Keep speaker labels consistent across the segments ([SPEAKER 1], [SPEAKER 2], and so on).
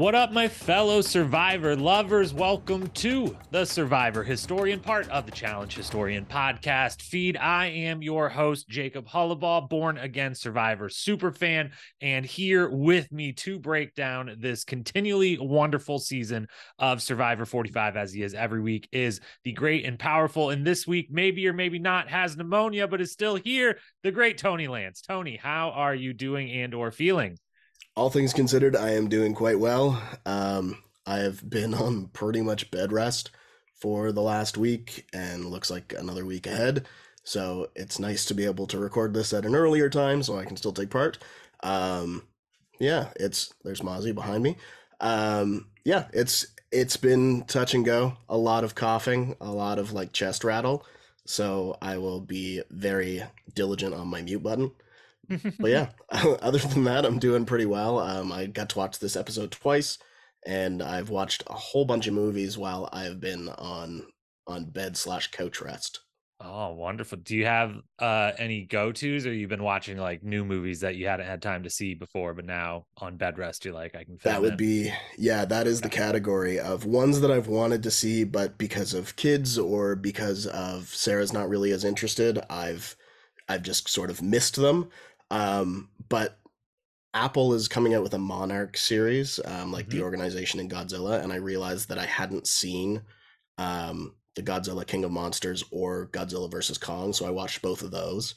[SPEAKER 1] What up, my fellow Survivor lovers? Welcome to the Survivor Historian, part of the Challenge Historian podcast feed. I am your host, Jacob Hollaball, born again Survivor superfan, and here with me to break down this continually wonderful season of Survivor 45, as he is every week, is the great and powerful. And this week, maybe or maybe not, has pneumonia, but is still here, the great Tony Lance. Tony, how are you doing and or feeling?
[SPEAKER 2] All things considered, I am doing quite well. Um, I have been on pretty much bed rest for the last week and looks like another week ahead. So it's nice to be able to record this at an earlier time so I can still take part. Um, yeah, it's there's Mozzie behind me. Um, yeah, it's it's been touch and go. A lot of coughing, a lot of like chest rattle. So I will be very diligent on my mute button but yeah, other than that, I'm doing pretty well. Um, I got to watch this episode twice, and I've watched a whole bunch of movies while I've been on on bed slash couch rest.
[SPEAKER 1] Oh, wonderful! Do you have uh, any go tos, or you've been watching like new movies that you hadn't had time to see before, but now on bed rest, you're like, I can.
[SPEAKER 2] That would in. be yeah. That is the category of ones that I've wanted to see, but because of kids or because of Sarah's not really as interested, I've I've just sort of missed them. Um, but Apple is coming out with a Monarch series, um, like mm-hmm. the organization in Godzilla, and I realized that I hadn't seen um, the Godzilla King of Monsters or Godzilla versus Kong, so I watched both of those.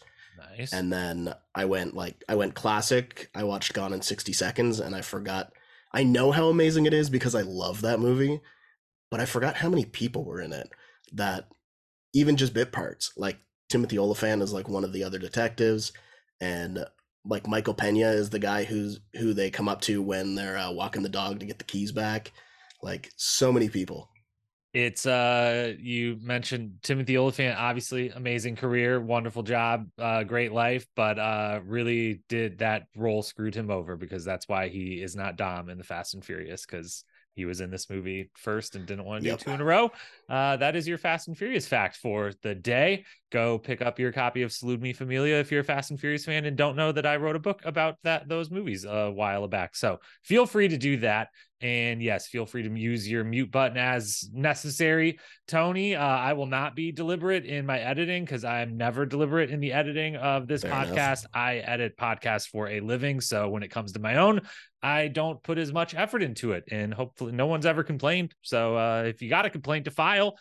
[SPEAKER 1] Nice.
[SPEAKER 2] And then I went like I went classic. I watched Gone in 60 Seconds and I forgot I know how amazing it is because I love that movie, but I forgot how many people were in it that even just bit parts. Like Timothy Olyphant is like one of the other detectives and like Michael Pena is the guy who's who they come up to when they're uh, walking the dog to get the keys back. Like so many people.
[SPEAKER 1] It's uh you mentioned Timothy Olyphant, obviously amazing career, wonderful job, uh great life, but uh really did that role screwed him over because that's why he is not Dom in the Fast and Furious because he was in this movie first and didn't want to yep. do two in a row. Uh, that is your Fast and Furious fact for the day. Go pick up your copy of Salute Mi Familia if you're a Fast and Furious fan and don't know that I wrote a book about that those movies a while back. So feel free to do that. And yes, feel free to use your mute button as necessary. Tony, uh, I will not be deliberate in my editing because I'm never deliberate in the editing of this Fair podcast. Enough. I edit podcasts for a living. So when it comes to my own, I don't put as much effort into it. And hopefully, no one's ever complained. So uh, if you got a complaint to file,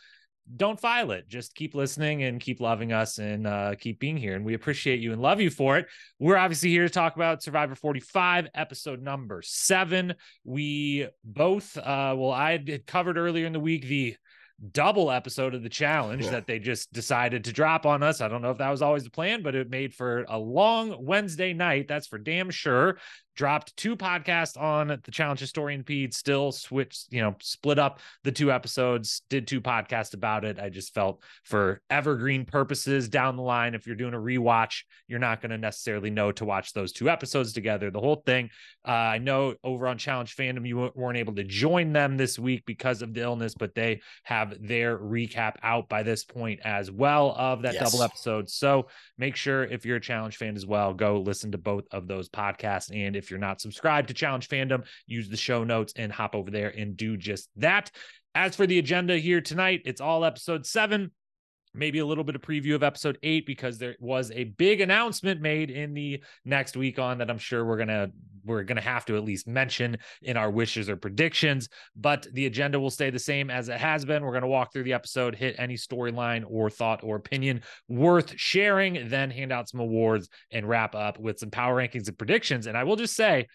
[SPEAKER 1] don't file it. Just keep listening and keep loving us and uh, keep being here. And we appreciate you and love you for it. We're obviously here to talk about Survivor 45, episode number seven. We both, uh, well, I had covered earlier in the week the double episode of the challenge yeah. that they just decided to drop on us. I don't know if that was always the plan, but it made for a long Wednesday night. That's for damn sure dropped two podcasts on the challenge historian feed still switched you know split up the two episodes did two podcasts about it. I just felt for evergreen purposes down the line if you're doing a rewatch you're not going to necessarily know to watch those two episodes together the whole thing. Uh, i know over on challenge fandom you weren't able to join them this week because of the illness but they have their recap out by this point as well of that yes. double episode. So make sure if you're a challenge fan as well go listen to both of those podcasts and if you're not subscribed to Challenge Fandom, use the show notes and hop over there and do just that. As for the agenda here tonight, it's all episode seven maybe a little bit of preview of episode eight because there was a big announcement made in the next week on that I'm sure we're gonna we're gonna have to at least mention in our wishes or predictions. But the agenda will stay the same as it has been. We're gonna walk through the episode, hit any storyline or thought or opinion worth sharing, then hand out some awards and wrap up with some power rankings and predictions. And I will just say,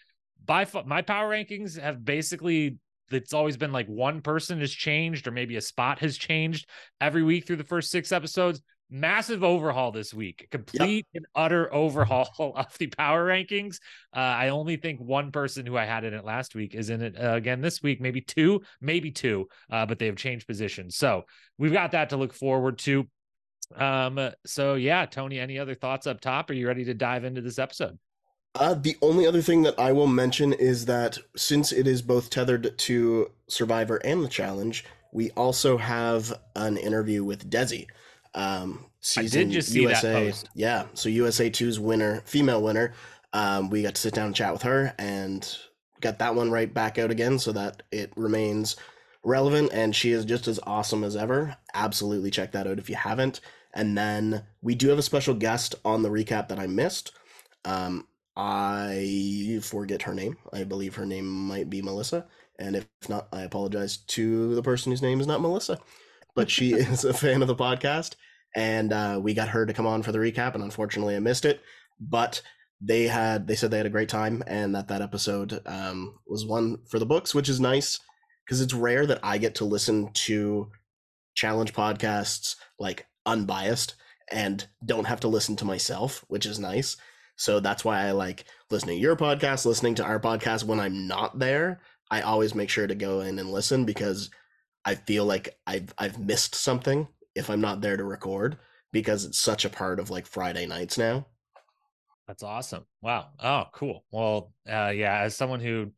[SPEAKER 1] by my power rankings have basically it's always been like one person has changed or maybe a spot has changed every week through the first six episodes. Massive overhaul this week, complete yep. and utter overhaul of the power rankings. Uh, I only think one person who I had in it last week is in it uh, again this week, maybe two, maybe two, uh, but they have changed positions. So we've got that to look forward to. Um, so yeah, Tony, any other thoughts up top? Are you ready to dive into this episode?
[SPEAKER 2] Uh, the only other thing that I will mention is that since it is both tethered to Survivor and the challenge, we also have an interview with Desi. Um,
[SPEAKER 1] season I did just see USA, that post.
[SPEAKER 2] Yeah, so USA 2's winner, female winner. Um, we got to sit down and chat with her, and got that one right back out again so that it remains relevant and she is just as awesome as ever. Absolutely check that out if you haven't. And then we do have a special guest on the recap that I missed. Um, I forget her name. I believe her name might be Melissa. And if not, I apologize to the person whose name is not Melissa. But she is a fan of the podcast. And uh, we got her to come on for the recap. And unfortunately, I missed it. But they had they said they had a great time and that that episode um, was one for the books which is nice because it's rare that i get to listen to challenge podcasts like unbiased and don't have to listen to myself which is nice so that's why i like listening to your podcast listening to our podcast when i'm not there i always make sure to go in and listen because i feel like i've i've missed something if i'm not there to record because it's such a part of like friday nights now
[SPEAKER 1] that's awesome. Wow. Oh, cool. Well, uh, yeah, as someone who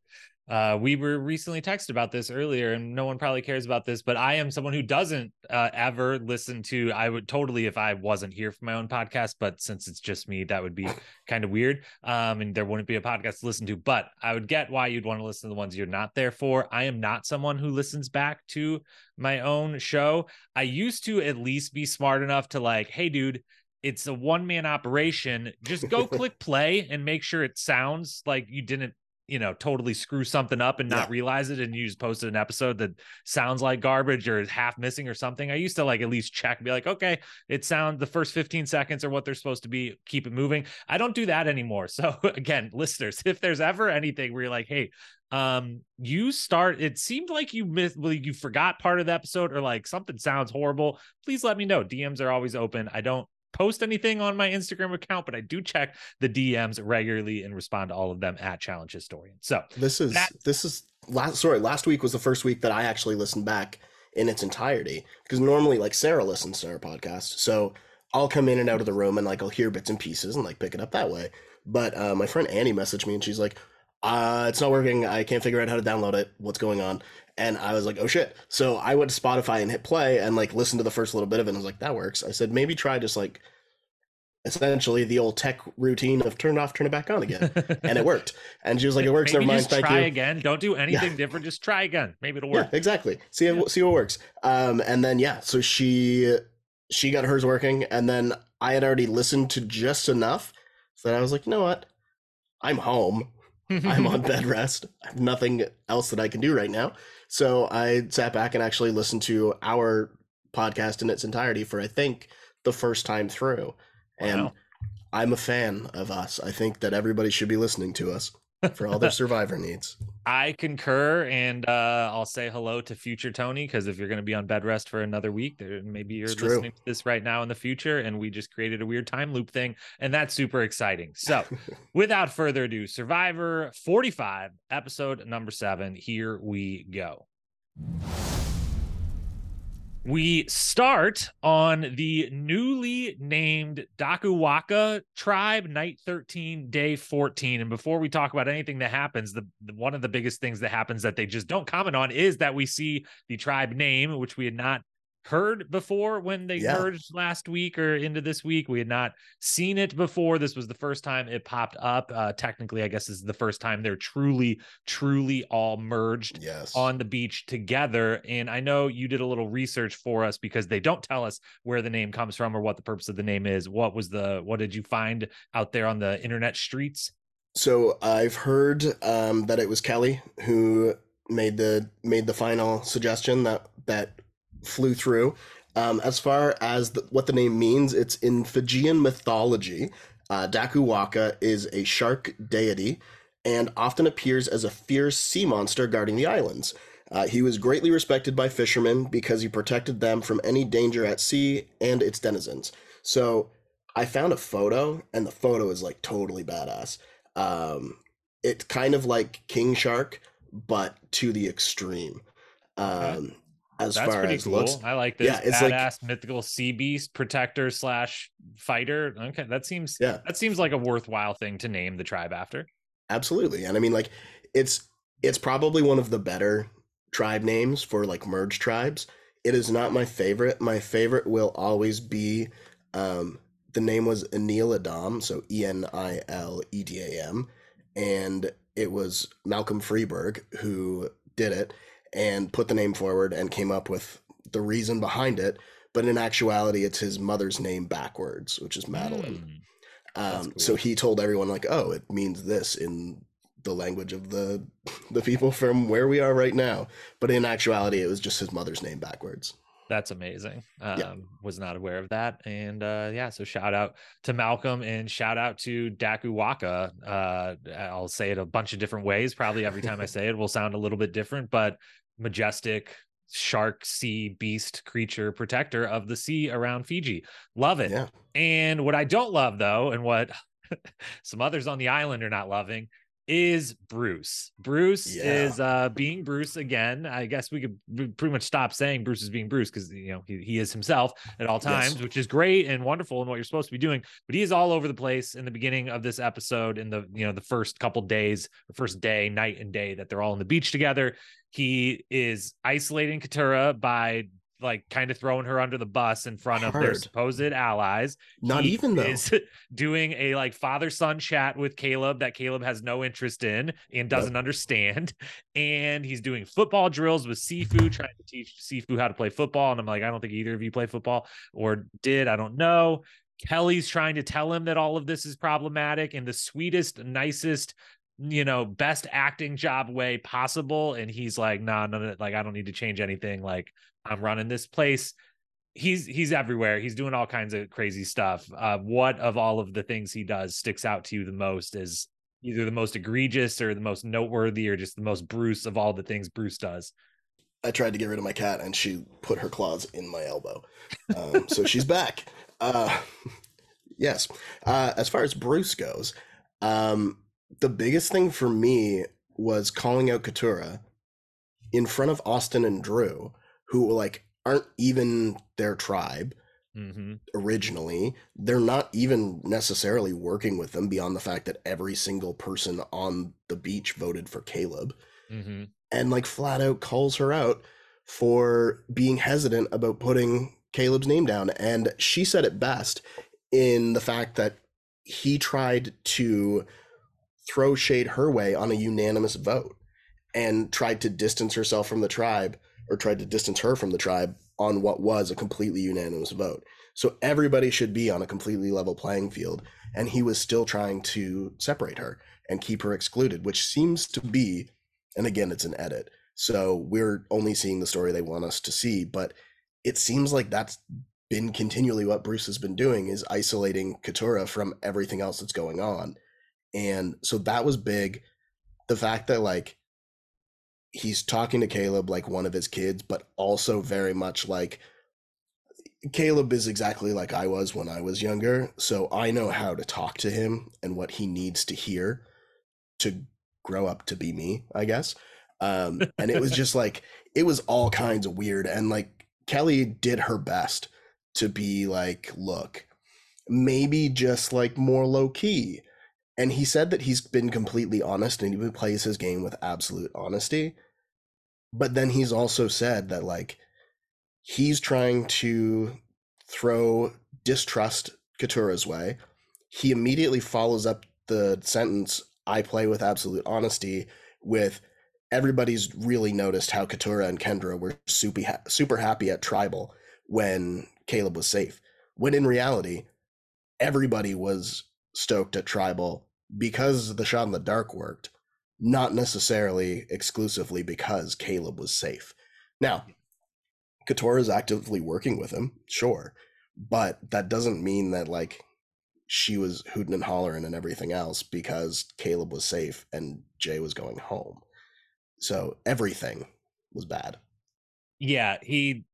[SPEAKER 1] uh, we were recently texted about this earlier, and no one probably cares about this, but I am someone who doesn't uh, ever listen to. I would totally if I wasn't here for my own podcast, but since it's just me, that would be kind of weird. Um, and there wouldn't be a podcast to listen to. But I would get why you'd want to listen to the ones you're not there for. I am not someone who listens back to my own show. I used to at least be smart enough to like, hey, dude it's a one man operation. Just go click play and make sure it sounds like you didn't, you know, totally screw something up and not yeah. realize it. And you just posted an episode that sounds like garbage or is half missing or something. I used to like at least check and be like, okay, it sounds the first 15 seconds or what they're supposed to be. Keep it moving. I don't do that anymore. So again, listeners, if there's ever anything where you're like, hey, um you start it seemed like you missed well, you forgot part of the episode or like something sounds horrible please let me know dms are always open i don't post anything on my Instagram account, but I do check the DMs regularly and respond to all of them at Challenge Historian. So
[SPEAKER 2] this is that, this is last sorry, last week was the first week that I actually listened back in its entirety. Because normally like Sarah listens to our podcast. So I'll come in and out of the room and like I'll hear bits and pieces and like pick it up that way. But uh, my friend Annie messaged me and she's like, uh, it's not working. I can't figure out how to download it. What's going on? And I was like, oh shit. So I went to Spotify and hit play and like listened to the first little bit of it and I was like, that works. I said, maybe try just like essentially the old tech routine of turn it off, turn it back on again. and it worked. And she was like, it works. Maybe Never mind.
[SPEAKER 1] Thank
[SPEAKER 2] try
[SPEAKER 1] you. again. Don't do anything yeah. different. Just try again. Maybe it'll work.
[SPEAKER 2] Yeah, exactly. See, yeah. see what works. Um, and then, yeah, so she, she got hers working. And then I had already listened to just enough so that I was like, you know what? I'm home. I'm on bed rest. I have nothing else that I can do right now. So I sat back and actually listened to our podcast in its entirety for I think the first time through. And. I'm a fan of us. I think that everybody should be listening to us for all their survivor needs.
[SPEAKER 1] I concur, and uh, I'll say hello to future Tony because if you're going to be on bed rest for another week, there, maybe you're it's listening true. to this right now in the future, and we just created a weird time loop thing, and that's super exciting. So, without further ado, Survivor 45, episode number seven. Here we go. We start on the newly named Dakuwaqa tribe, night 13, day 14. And before we talk about anything that happens, the, the, one of the biggest things that happens that they just don't comment on is that we see the tribe name, which we had not heard before when they yeah. merged last week or into this week. We had not seen it before. This was the first time it popped up. Uh, technically, I guess this is the first time they're truly, truly all merged
[SPEAKER 2] yes.
[SPEAKER 1] on the beach together. And I know you did a little research for us because they don't tell us where the name comes from or what the purpose of the name is. What was the what did you find out there on the internet streets?
[SPEAKER 2] So I've heard um, that it was Kellie who made the made the final suggestion that that flew through. Um, as far as the, what the name means, it's in Fijian mythology. Uh, Dakuwaqa is a shark deity and often appears as a fierce sea monster guarding the islands. Uh, he was greatly respected by fishermen because he protected them from any danger at sea and its denizens. So I found a photo, and the photo is like totally badass. Um, it's kind of like King Shark, but to the extreme. Um, as That's far as cool. looks.
[SPEAKER 1] I like this. Yeah, it's badass like, mythical sea beast protector slash fighter. Okay, that seems yeah, that seems like a worthwhile thing to name the tribe after.
[SPEAKER 2] Absolutely, and I mean like it's it's probably one of the better tribe names for like merge tribes. It is not my favorite. My favorite will always be um the name was Enil Edam, so E N I L E D A M, and it was Malcolm Freberg who did it and put the name forward and came up with the reason behind it. But in actuality, it's his mother's name backwards, which is Madeline. Mm, um, cool. So he told everyone like, "Oh, it means this in the language of the the people from where we are right now." But in actuality, it was just his mother's name backwards.
[SPEAKER 1] That's amazing. Um, yeah. Was not aware of that. And uh, yeah, so shout out to Malcolm and shout out to Dakuwaqa. Uh, I'll say it a bunch of different ways. Probably every time I say it will sound a little bit different, but majestic shark sea beast creature protector of the sea around Fiji. Love it. Yeah. And what I don't love though, and what some others on the island are not loving is Bruce. Bruce yeah. is uh being Bruce again. I guess we could pretty much stop saying Bruce is being Bruce because you know he, he is himself at all times, yes. which is great and wonderful and what you're supposed to be doing. But he is all over the place in the beginning of this episode, in the you know the first couple days, the first day, night and day that they're all on the beach together. He is isolating Katurah by like kind of throwing her under the bus in front Hard. of their supposed allies.
[SPEAKER 2] Not he even though is
[SPEAKER 1] doing a like father son chat with Kaleb that Kaleb has no interest in and doesn't yep. understand. And he's doing football drills with Sifu, trying to teach Sifu how to play football. And I'm like, I don't think either of you play football or did. I don't know. Kellie's trying to tell him that all of this is problematic in the sweetest, nicest, you know, best acting job way possible. And he's like, nah, none of it. Like, I don't need to change anything. Like, I'm running this place. He's he's everywhere. He's doing all kinds of crazy stuff. Uh, what of all of the things he does sticks out to you the most is either the most egregious or the most noteworthy or just the most Bruce of all the things Bruce does.
[SPEAKER 2] I tried to get rid of my cat and she put her claws in my elbow. Um, so she's back. Uh, yes. Uh, as far as Bruce goes, um, the biggest thing for me was calling out Katurah in front of Austin and Drew, who like aren't even their tribe mm-hmm. originally. They're not even necessarily working with them beyond the fact that every single person on the beach voted for Kaleb. Mm-hmm. And like flat out calls her out for being hesitant about putting Kaleb's name down. And she said it best in the fact that he tried to throw shade her way on a unanimous vote and tried to distance herself from the tribe or tried to distance her from the tribe on what was a completely unanimous vote. So everybody should be on a completely level playing field. And he was still trying to separate her and keep her excluded, which seems to be, and again, it's an edit. So we're only seeing the story they want us to see, but it seems like that's been continually what Bruce has been doing is isolating Katurah from everything else that's going on. And so that was big. The fact that like he's talking to Kaleb like one of his kids, but also very much like Kaleb is exactly like I was when I was younger. So I know how to talk to him and what he needs to hear to grow up to be me, I guess. Um, and it was just like, it was all kinds of weird. And like Kellie did her best to be like, look, maybe just like more low key and he said that he's been completely honest and he plays his game with absolute honesty. But then he's also said that like he's trying to throw distrust Katurah's way. He immediately follows up the sentence, I play with absolute honesty, with everybody's really noticed how Katurah and Kendra were super, super happy at Tribal when Kaleb was safe. When in reality, everybody was stoked at Tribal because the shot in the dark worked, not necessarily exclusively because Kaleb was safe. Now, Katurah is actively working with him, sure, but that doesn't mean that like she was hooting and hollering and everything else because Kaleb was safe and Jay was going home. So everything was bad.
[SPEAKER 1] Yeah, he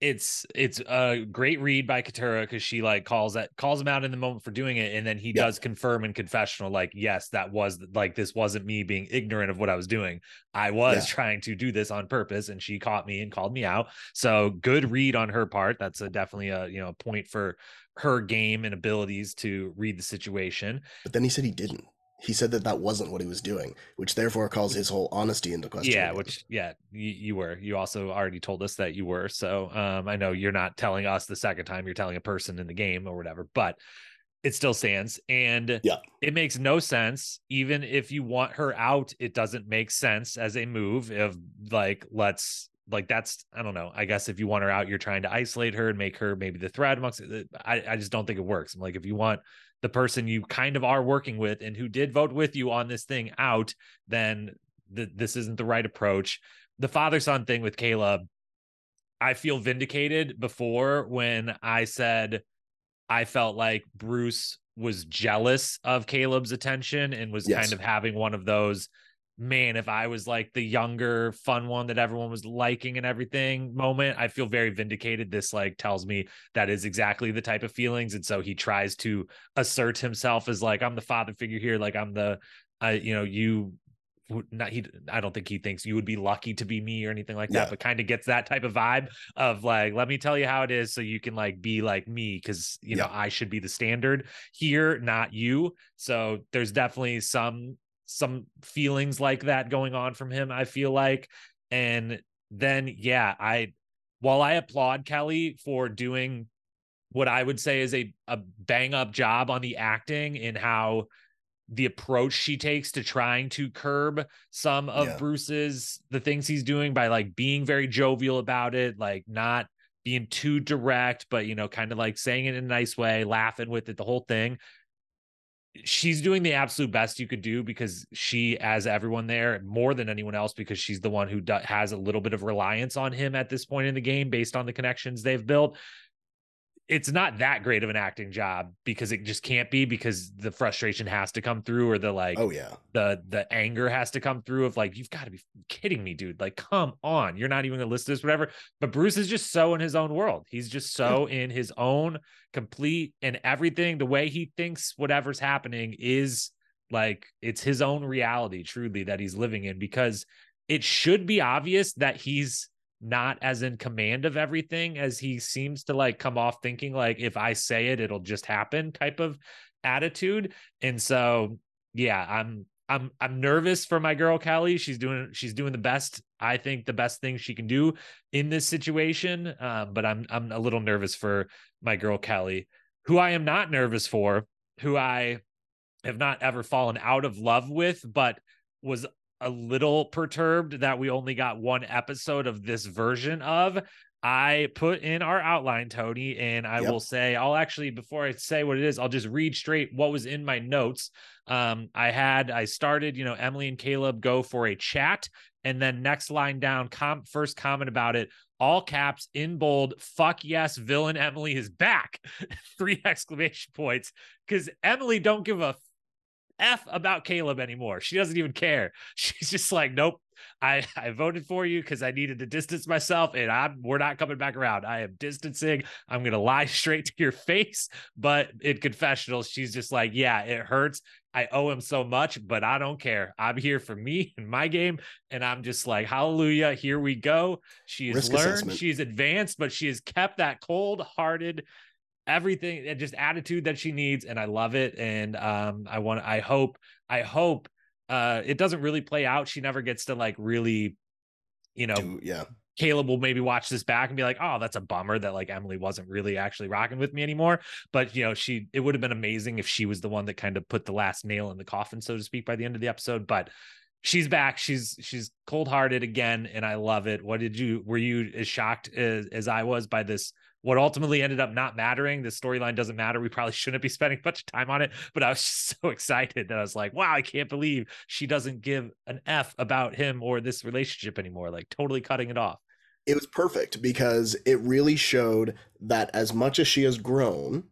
[SPEAKER 1] it's it's a great read by Katurah because she like calls that calls him out in the moment for doing it, and then he yep. does confirm in confessional like, yes, that was like this wasn't me being ignorant of what I was doing. I was yeah. trying to do this on purpose, and she caught me and called me out. So good read on her part. That's a, definitely a you know point for her game and abilities to read the situation.
[SPEAKER 2] But then he said he didn't he said that that wasn't what he was doing, which therefore calls his whole honesty into question.
[SPEAKER 1] Yeah, which yeah, you, you, were. You also already told us that you were. So um, I know you're not telling us the second time. You're telling a person in the game or whatever. But it still stands and
[SPEAKER 2] yeah.
[SPEAKER 1] it makes no sense even if you want her out it doesn't make sense as a move of like let's like that's i don't know i guess if you want her out you're trying to isolate her and make her maybe the threat amongst i, I just don't think it works I'm like if you want the person you kind of are working with and who did vote with you on this thing out then th- this isn't the right approach the father son thing with caleb i feel vindicated before when i said I felt like Bruce was jealous of Kaleb's attention and was yes. kind of having one of those man if I was like the younger fun one that everyone was liking and everything moment I feel very vindicated this like tells me that is exactly the type of feelings and so he tries to assert himself as like I'm the father figure here like I'm the I you know you not he I don't think he thinks you would be lucky to be me or anything like that, yeah. but kind of gets that type of vibe of like, let me tell you how it is so you can like be like me because you yeah. know I should be the standard here, not you. So there's definitely some some feelings like that going on from him, I feel like. And then yeah, I while I applaud Kellie for doing what I would say is a a bang up job on the acting and how the approach she takes to trying to curb some of yeah. Bruce's the things he's doing by like being very jovial about it, like not being too direct, but you know, kind of like saying it in a nice way, laughing with it, the whole thing. She's doing the absolute best you could do because she, as everyone there, more than anyone else, because she's the one who do- has a little bit of reliance on him at this point in the game based on the connections they've built it's not that great of an acting job because it just can't be because the frustration has to come through or the like
[SPEAKER 2] oh yeah.
[SPEAKER 1] the the anger has to come through of like you've got to be kidding me dude. Like come on. You're not even gonna list this whatever. But bruce is just so in his own world. He's just so in his own complete and everything. The way he thinks whatever's happening is like it's his own reality truly that he's living in because it should be obvious that he's not as in command of everything as he seems to like come off thinking like if I say it it'll just happen type of attitude. And so yeah, I'm I'm I'm nervous for my girl Kellie. She's doing she's doing the best I think the best thing she can do in this situation. Um, but I'm I'm a little nervous for my girl Kellie, who I am not nervous for, who I have not ever fallen out of love with, but was a little perturbed that we only got one episode of this version of. I put in our outline, Tony, and I yep. will say, I'll actually, before I say what it is, I'll just read straight what was in my notes. Um, I had, I started, you know, Emily and Kaleb go for a chat. And then next line down, com- first comment about it, all caps in bold, fuck yes, villain Emily is back. Three exclamation points. Cause Emily don't give a F about Kaleb anymore. She doesn't even care. She's just like, nope. I, I voted for you because I needed to distance myself, and I'm we're not coming back around. I am distancing. I'm gonna lie straight to your face. But in confessional, she's just like, yeah, it hurts. I owe him so much, but I don't care. I'm here for me and my game, and I'm just like, hallelujah, here we go. She's learned, assessment. she's advanced, but she has kept that cold-hearted everything and just attitude that she needs and i love it and um i want i hope i hope uh it doesn't really play out. She never gets to like really you know
[SPEAKER 2] yeah.
[SPEAKER 1] Kaleb will maybe watch this back and be like oh that's a bummer that like emily wasn't really actually rocking with me anymore. But you know she it would have been amazing if she was the one that kind of put the last nail in the coffin so to speak by the end of the episode but she's back. She's she's cold-hearted again and i love it. What did you were you as shocked as, as i was by this what ultimately ended up not mattering. The storyline doesn't matter. We probably shouldn't be spending much time on it, but I was so excited that I was like, wow, I can't believe she doesn't give an F about him or this relationship anymore, like totally cutting it off.
[SPEAKER 2] It was perfect because it really showed that as much as she has grown,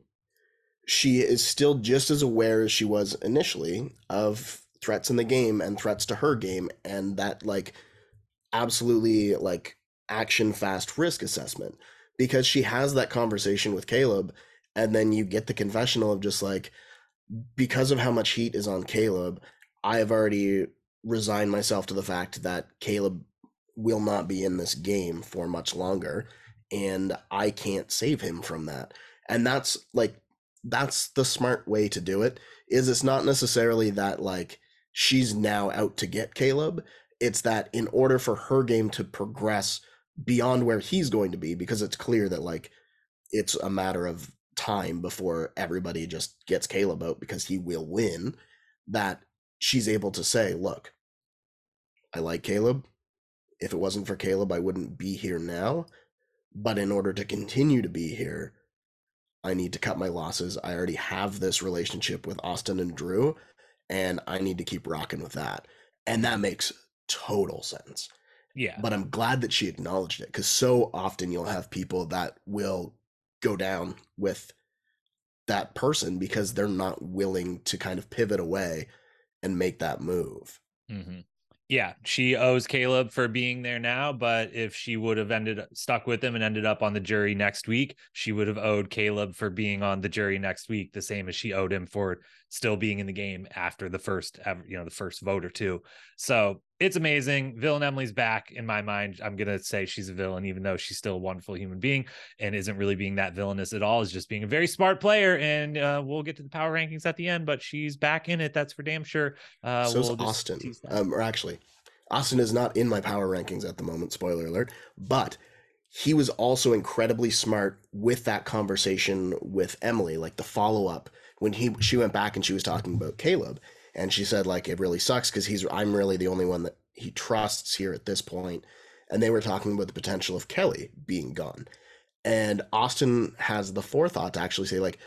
[SPEAKER 2] she is still just as aware as she was initially of threats in the game and threats to her game and that like absolutely like action fast risk assessment because she has that conversation with Kaleb and then you get the confessional of just like because of how much heat is on Kaleb, I have already resigned myself to the fact that Kaleb will not be in this game for much longer and I can't save him from that. And that's like that's the smart way to do it is it's not necessarily that like she's now out to get Kaleb. It's that in order for her game to progress beyond where he's going to be because it's clear that like it's a matter of time before everybody just gets Kaleb out because he will win, that she's able to say, look, I like Kaleb. If it wasn't for Kaleb, I wouldn't be here now. But in order to continue to be here, I need to cut my losses. I already have this relationship with Austin and Drew, and I need to keep rocking with that. And that makes total sense.
[SPEAKER 1] Yeah.
[SPEAKER 2] But I'm glad that she acknowledged it because so often you'll have people that will go down with that person because they're not willing to kind of pivot away and make that move.
[SPEAKER 1] Mm-hmm. Yeah, she owes Kaleb for being there now, but if she would have ended stuck with him and ended up on the jury next week, she would have owed Kaleb for being on the jury next week the same as she owed him for still being in the game after the first you know the first vote or two. So, it's amazing. Villain Emily's back in my mind. I'm going to say she's a villain even though she's still a wonderful human being and isn't really being that villainous at all. Is just being a very smart player and uh, we'll get to the power rankings at the end, but she's back in it that's for damn sure.
[SPEAKER 2] Uh so we'll Austin. Um, or actually Austin is not in my power rankings at the moment, spoiler alert, but he was also incredibly smart with that conversation with Emily, like the follow up when he she went back and she was talking about Kaleb and she said like it really sucks because he's I'm really the only one that he trusts here at this point and they were talking about the potential of Kellie being gone. And Austin has the forethought to actually say like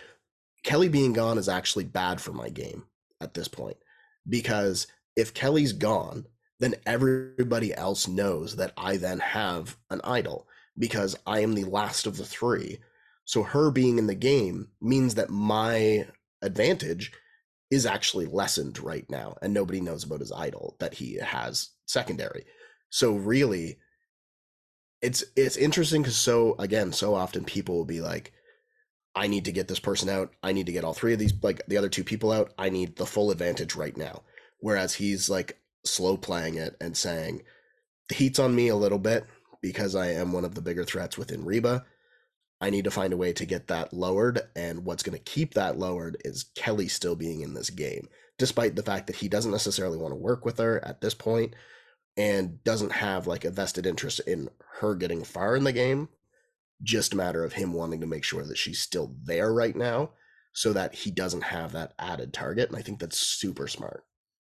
[SPEAKER 2] Kellie being gone is actually bad for my game at this point because if Kellie's gone, then everybody else knows that I then have an idol because I am the last of the three. So her being in the game means that my advantage is actually lessened right now and nobody knows about his idol that he has secondary. So really it's it's interesting cuz so again so often people will be like I need to get this person out. I need to get all three of these like the other two people out. I need the full advantage right now. Whereas he's like slow playing it and saying, the heat's on me a little bit because I am one of the bigger threats within Reba. I need to find a way to get that lowered. And what's going to keep that lowered is Kellie still being in this game, despite the fact that he doesn't necessarily want to work with her at this point and doesn't have like a vested interest in her getting far in the game. Just a matter of him wanting to make sure that she's still there right now so that he doesn't have that added target. And I think that's super smart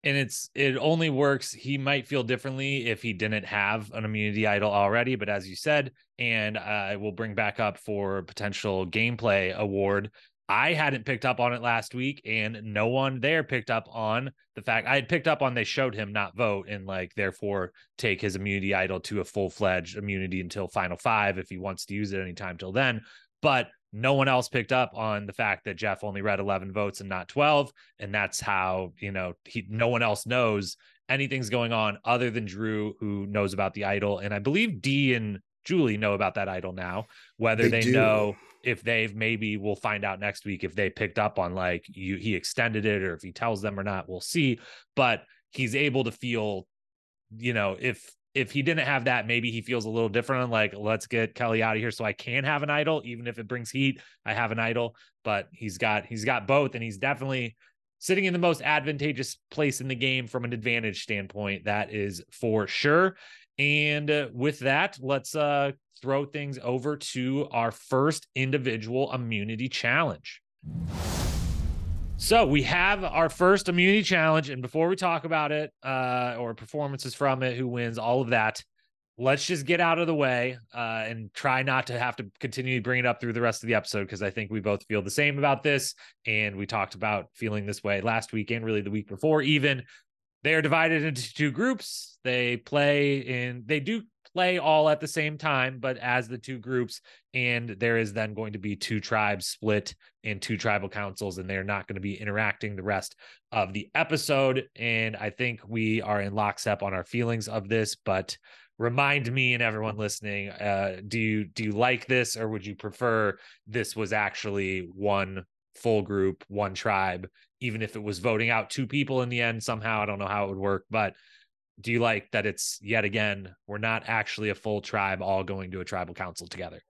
[SPEAKER 1] and it's it only works he might feel differently if he didn't have an immunity idol already but as you said and i will bring back up for potential gameplay award. I hadn't picked up on it last week and no one there picked up on the fact i had picked up on they showed him not vote and like therefore take his immunity idol to a full-fledged immunity until final five if he wants to use it anytime till then. But no one else picked up on the fact that Jeff only read 11 votes and not 12 and that's how you know he no one else knows anything's going on other than Drew who knows about the idol. And I believe Dee and Julie know about that idol now whether they, they know if they've maybe we'll find out next week if they picked up on like you he extended it or if he tells them or not we'll see but he's able to feel you know if if he didn't have that, maybe he feels a little different. Like, let's get Kellie out of here so I can have an idol, even if it brings heat. I have an idol, but he's got he's got both, and he's definitely sitting in the most advantageous place in the game from an advantage standpoint. That is for sure. And uh, with that, let's uh, throw things over to our first individual immunity challenge. So we have our first immunity challenge, and before we talk about it, uh, or performances from it, who wins, all of that, let's just get out of the way uh, and try not to have to continue to bring it up through the rest of the episode because I think we both feel the same about this, and we talked about feeling this way last week and really the week before. Even they are divided into two groups. They play in, they do play all at the same time, but as the two groups. And there is then going to be two tribes split in two tribal councils, and they're not going to be interacting the rest of the episode. And I think we are in lockstep on our feelings of this, but remind me and everyone listening uh, do you do you like this or would you prefer this was actually one full group one tribe even if it was voting out two people in the end somehow i don't know how it would work but do you like that it's yet again we're not actually a full tribe all going to a tribal council together?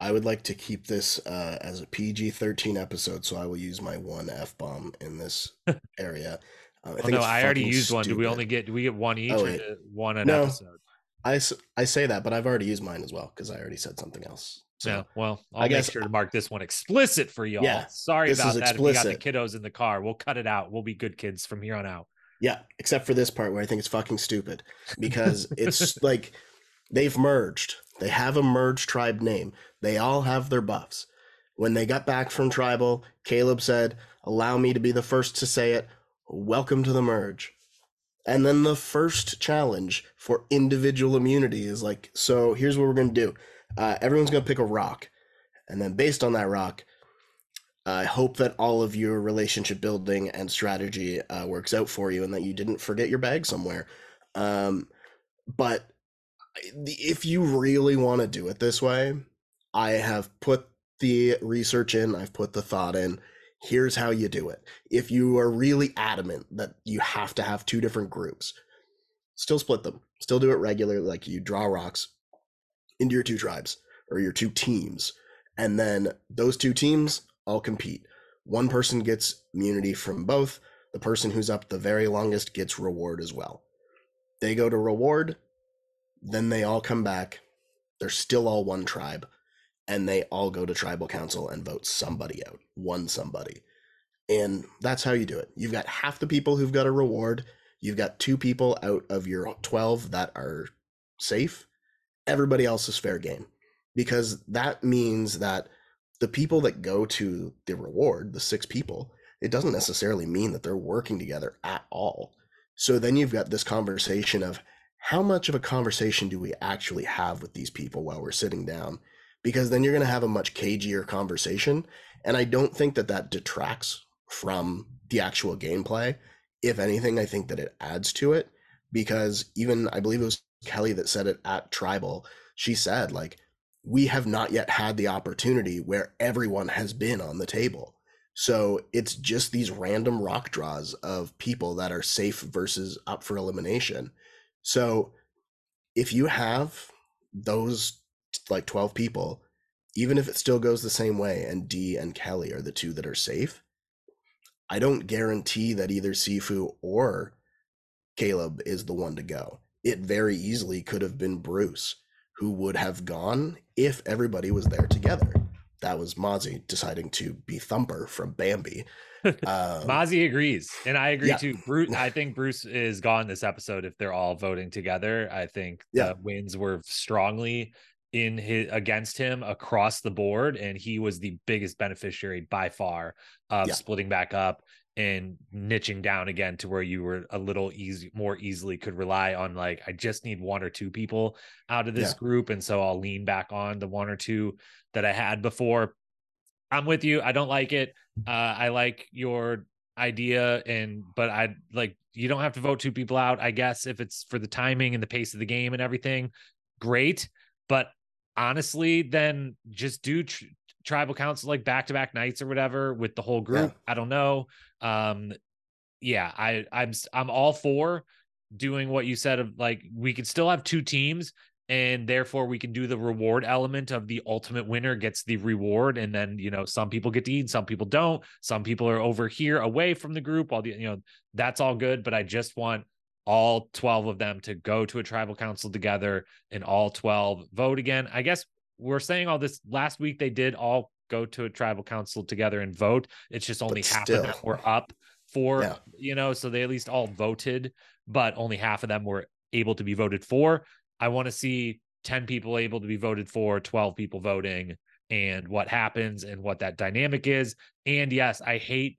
[SPEAKER 2] I would like to keep this uh, as a pg-13 episode so i will use my one f-bomb in this area.
[SPEAKER 1] Uh, I well, no i already used stupid. one. Do we only get do we get one each oh, one an no, episode?
[SPEAKER 2] I, I say that but i've already used mine as well because i already said something else So
[SPEAKER 1] yeah, well, I'll I guess, make sure to mark this one explicit for y'all. Yeah, Sorry about that. Explicit. If you got the kiddos in the car, we'll cut it out. We'll be good kids from here on out.
[SPEAKER 2] Yeah, except for this part where I think it's fucking stupid because it's like they've merged. They have a merged tribe name. They all have their buffs. When they got back from tribal, Kaleb said, Allow me to be the first to say it. Welcome to the merge. And then the first challenge for individual immunity is like, so here's what we're going to do. Uh, everyone's going to pick a rock. And then based on that rock, I hope that all of your relationship building and strategy uh, works out for you and that you didn't forget your bag somewhere. Um, but if you really want to do it this way, I have put the research in, I've put the thought in. Here's how you do it. If you are really adamant that you have to have two different groups, still split them. Still do it regularly, like you draw rocks into your two tribes or your two teams. And then those two teams all compete. One person gets immunity from both. The person who's up the very longest gets reward as well. They go to reward, then they all come back. They're still all one tribe, and they all go to tribal council and vote somebody out, one somebody. And that's how you do it. You've got half the people who've got a reward, you've got two people out of your 12 that are safe. Everybody else is fair game because that means that the people that go to the reward, the six people, it doesn't necessarily mean that they're working together at all. So then you've got this conversation of how much of a conversation do we actually have with these people while we're sitting down? Because then you're going to have a much cagier conversation. And I don't think that that detracts from the actual gameplay. If anything, I think that it adds to it because even I believe it was Kellie that said it at Tribal. She said, like, we have not yet had the opportunity where everyone has been on the table. So it's just these random rock draws of people that are safe versus up for elimination. So if you have those like 12 people, even if it still goes the same way and Dee and Kellie are the two that are safe, I don't guarantee that either Sifu or Kaleb is the one to go. It very easily could have been Bruce who would have gone if everybody was there together. That was Mozzie deciding to be Thumper from Bambi.
[SPEAKER 1] Um, Mozzie agrees, and I agree yeah. too. Bruce, I think Bruce is gone this episode if they're all voting together. I think yeah. the wins were strongly in his against him across the board, and he was the biggest beneficiary by far of yeah. splitting back up and niching down again to where you were a little easy more easily could rely on like I just need one or two people out of this yeah. group and so I'll lean back on the one or two that I had before. I'm with you. I don't like it. Uh I like your idea and but I like you don't have to vote two people out I guess if it's for the timing and the pace of the game and everything. Great, but honestly then just do tr- tribal council like back to back nights or whatever with the whole group. Yeah. I don't know. Um, yeah, I I'm I'm all for doing what you said of like we could still have two teams and therefore we can do the reward element of the ultimate winner gets the reward and then you know some people get to eat some people don't some people are over here away from the group all the you know that's all good but i just want all 12 of them to go to a tribal council together and all 12 vote again. I guess we're saying all this last week they did all go to a tribal council together and vote. It's just only half of them were up for yeah. you know so they at least all voted but only half of them were able to be voted for. I want to see 10 people able to be voted for 12 people voting and what happens and what that dynamic is. And yes i hate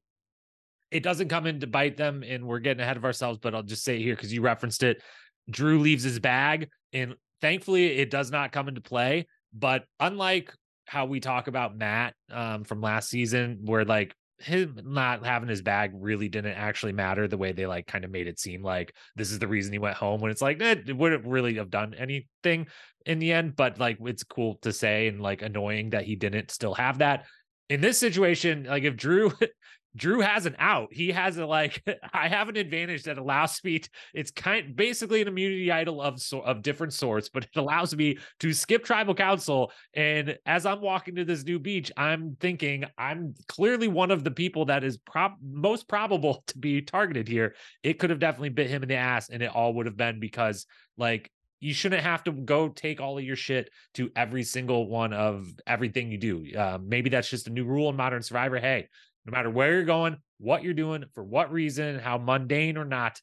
[SPEAKER 1] it doesn't come in to bite them and we're getting ahead of ourselves but i'll just say it here because you referenced it. Drew leaves his bag and thankfully it does not come into play but unlike how we talk about Matt um, from last season, where like him not having his bag really didn't actually matter the way they like kind of made it seem like this is the reason he went home when it's like eh, it wouldn't really have done anything in the end but like it's cool to say and like annoying that he didn't still have that. In this situation like if drew Drew has an out. He has a like I have an advantage that allows me to, it's kind basically an immunity idol of of different sorts, but it allows me to skip tribal council. And as I'm walking to this new beach, I'm thinking I'm clearly one of the people that is prob- most probable to be targeted here. It could have definitely bit him in the ass, and it all would have been because like you shouldn't have to go take all of your shit to every single one of everything you do. Uh, maybe that's just a new rule in Modern Survivor. Hey, no matter where you're going, what you're doing, for what reason, how mundane or not,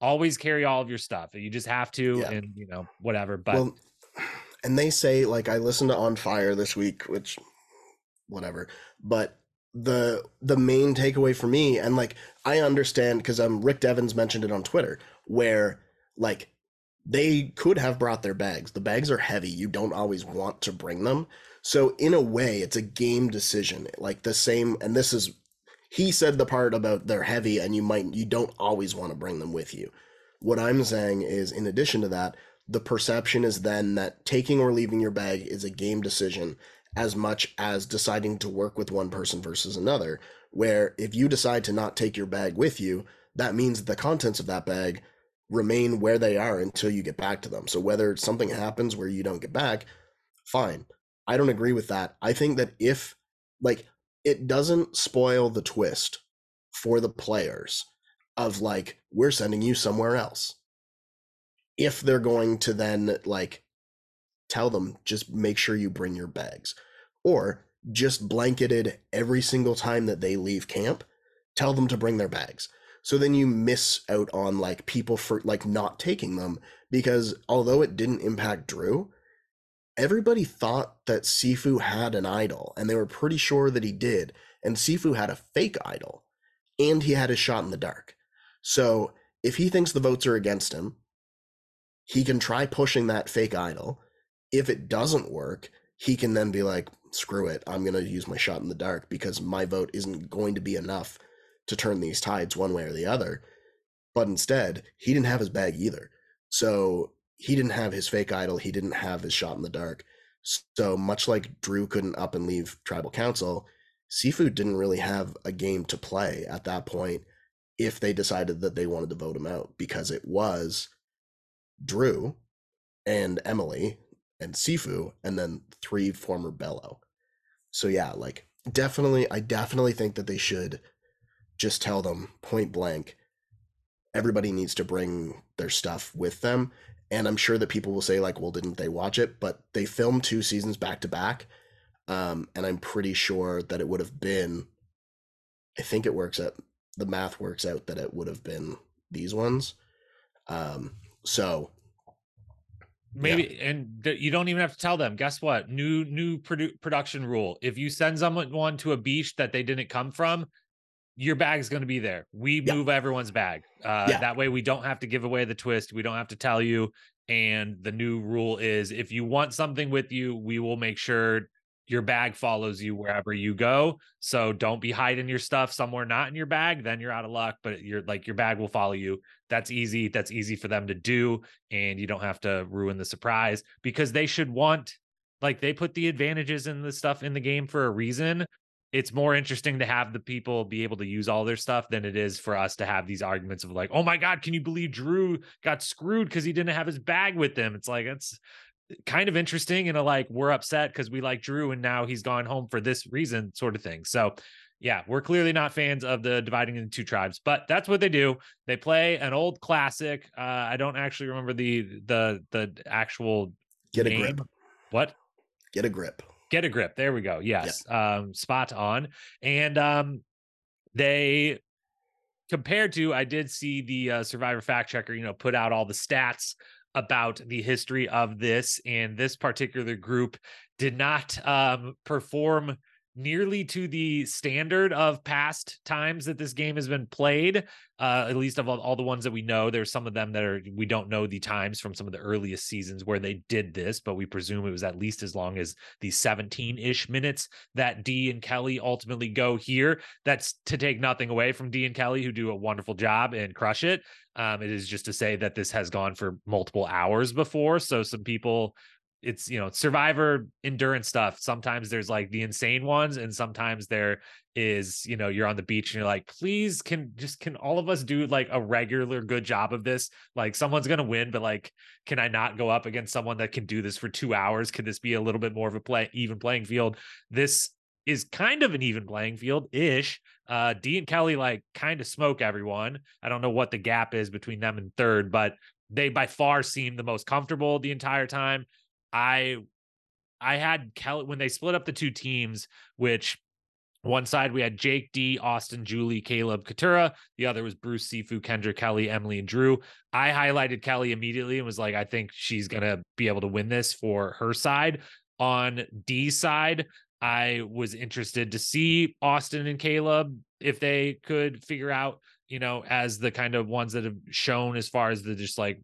[SPEAKER 1] always carry all of your stuff. You just have to, yeah. and you know, whatever. But well,
[SPEAKER 2] and they say like I listened to On Fire this week, which whatever, but the the main takeaway for me and like I understand because um Rick Devens mentioned it on Twitter where like they could have brought their bags. The bags are heavy. You don't always want to bring them. So in a way, it's a game decision. Like the same and this is he said the part about they're heavy and you might you don't always want to bring them with you. What I'm saying is in addition to that, the perception is then that taking or leaving your bag is a game decision as much as deciding to work with one person versus another. Where if you decide to not take your bag with you, that means the contents of that bag remain where they are until you get back to them. So whether something happens where you don't get back, fine. I don't agree with that. I think that if like it doesn't spoil the twist for the players of like we're sending you somewhere else. If they're going to then like tell them just make sure you bring your bags or just blanketed every single time that they leave camp, tell them to bring their bags. So then you miss out on like people for like not taking them because although it didn't impact Drew, everybody thought that Sifu had an idol and they were pretty sure that he did. And Sifu had a fake idol and he had his shot in the dark. So if he thinks the votes are against him, he can try pushing that fake idol. If it doesn't work, he can then be like, screw it, I'm going to use my shot in the dark because my vote isn't going to be enough to turn these tides one way or the other. But instead, he didn't have his bag either. So he didn't have his fake idol. He didn't have his shot in the dark. So much like Drew couldn't up and leave tribal council, Sifu didn't really have a game to play at that point if they decided that they wanted to vote him out because it was Drew and Emily and Sifu and then three former Belo. So yeah, like definitely I definitely think that they should just tell them point blank everybody needs to bring their stuff with them and i'm sure that people will say like well didn't they watch it? But they filmed two seasons back to back um, and i'm pretty sure that it would have been i think it works out the math works out that it would have been these ones. Um, so
[SPEAKER 1] maybe yeah. and th- you don't even have to tell them. Guess what? New new produ- production rule. If you send someone to a beach that they didn't come from your bag's going to be there. We yeah. move everyone's bag. Uh, yeah. That way, we don't have to give away the twist. We don't have to tell you. And the new rule is if you want something with you, we will make sure your bag follows you wherever you go. So don't be hiding your stuff somewhere not in your bag. Then you're out of luck. But you're like your bag will follow you. That's easy. That's easy for them to do, and you don't have to ruin the surprise because they should want like they put the advantages in the stuff in the game for a reason it's more interesting to have the people be able to use all their stuff than it is for us to have these arguments of like, oh my God, can you believe Drew got screwed because he didn't have his bag with him? It's like, it's kind of interesting and a like, we're upset because we like Drew and now he's gone home for this reason, sort of thing. So, yeah, we're clearly not fans of the dividing into two tribes, but that's what they do. They play an old classic. Uh, I don't actually remember the the the actual
[SPEAKER 2] get name. a grip.
[SPEAKER 1] What?
[SPEAKER 2] Get a grip
[SPEAKER 1] get a grip. There we go. Yes. Um, spot on. And um, they compared to, I did see the uh, Survivor fact checker, you know, put out all the stats about the history of this, and this particular group did not um, perform nearly to the standard of past times that this game has been played uh at least of all, all, the ones that we know. There's some of them that are we don't know the times from some of the earliest seasons where they did this but we presume it was at least as long as the 17-ish minutes that dee and kellie ultimately go here. That's to take nothing away from dee and kellie who do a wonderful job and crush it. Um it is just to say that this has gone for multiple hours before so some people it's you know survivor endurance stuff. Sometimes there's like the insane ones and sometimes there is you know you're on the beach and you're like please can just can all of us do like a regular good job of this? Like someone's gonna win but like can i not go up against someone that can do this for two hours? Could this be a little bit more of a play even playing field? This is kind of an even playing field ish uh dee and kellie like kind of smoke everyone. I don't know what the gap is between them and third but they by far seem the most comfortable the entire time. I I had Kellie when they split up the two teams, which one side we had Jake Dee, Austin, Julie, Kaleb, Katurah. The other was Bruce, Sifu, Kendra, Kellie, Emily, and Drew. I highlighted Kellie immediately and was like, I think she's gonna be able to win this for her side. On Dee side, I was interested to see Austin and Kaleb if they could figure out, you know, as the kind of ones that have shown as far as the just like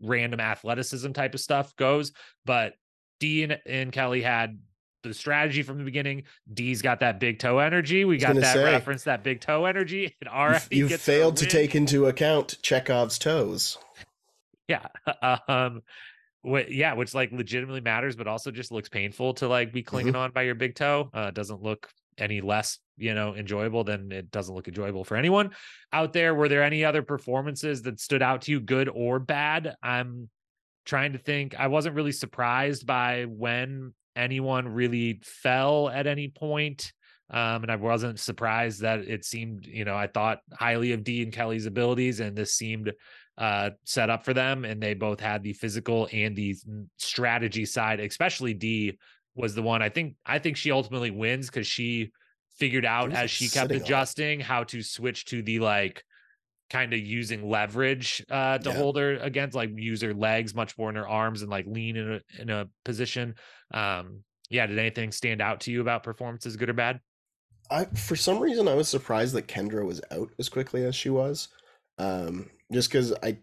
[SPEAKER 1] random athleticism type of stuff goes. But Dee and, Kellie had the strategy from the beginning. Dee's got that big toe energy. We got that say, reference, that big toe energy. It already
[SPEAKER 2] you failed to take into account Chekhov's toes.
[SPEAKER 1] Yeah. Um what yeah, which like legitimately matters, but also just looks painful to like be clinging mm-hmm. on by your big toe. Uh doesn't look any less, you know, enjoyable than it doesn't look enjoyable for anyone out there. Were there any other performances that stood out to you, good or bad? I'm trying to think. I wasn't really surprised by when anyone really fell at any point. Um, and I wasn't surprised that it seemed, you know, I thought highly of Dee and Kellie's abilities, and this seemed uh, set up for them. And they both had the physical and the strategy side, especially Dee was the one. I think I think she ultimately wins because she figured out as she kept adjusting how to switch to the like kind of using leverage uh to yeah. hold her against like use her legs much more in her arms and like lean in a in a position. Um yeah did anything stand out to you about performances good or bad?
[SPEAKER 2] I for some reason i was surprised that kendra was out as quickly as she was um just because i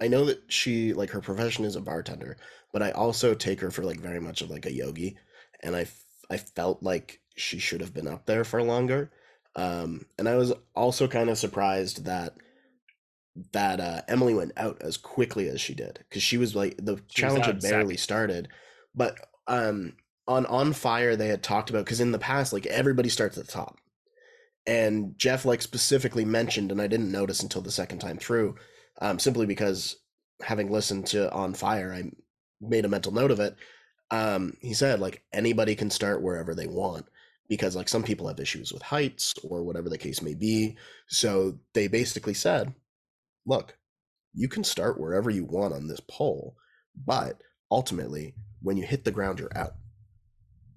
[SPEAKER 2] i know that she like her profession is a bartender but i also take her for like very much of like a yogi and i i felt like she should have been up there for longer um, and I was also kind of surprised that that uh, Emily went out as quickly as she did because she was like the she challenge had barely second. started. But um, on on fire they had talked about because in the past like everybody starts at the top, and Jeff like specifically mentioned, and I didn't notice until the second time through, um, simply because having listened to On Fire, I made a mental note of it. Um, he said like anybody can start wherever they want because like some people have issues with heights or whatever the case may be. So they basically said, look, you can start wherever you want on this pole, but ultimately when you hit the ground you're out.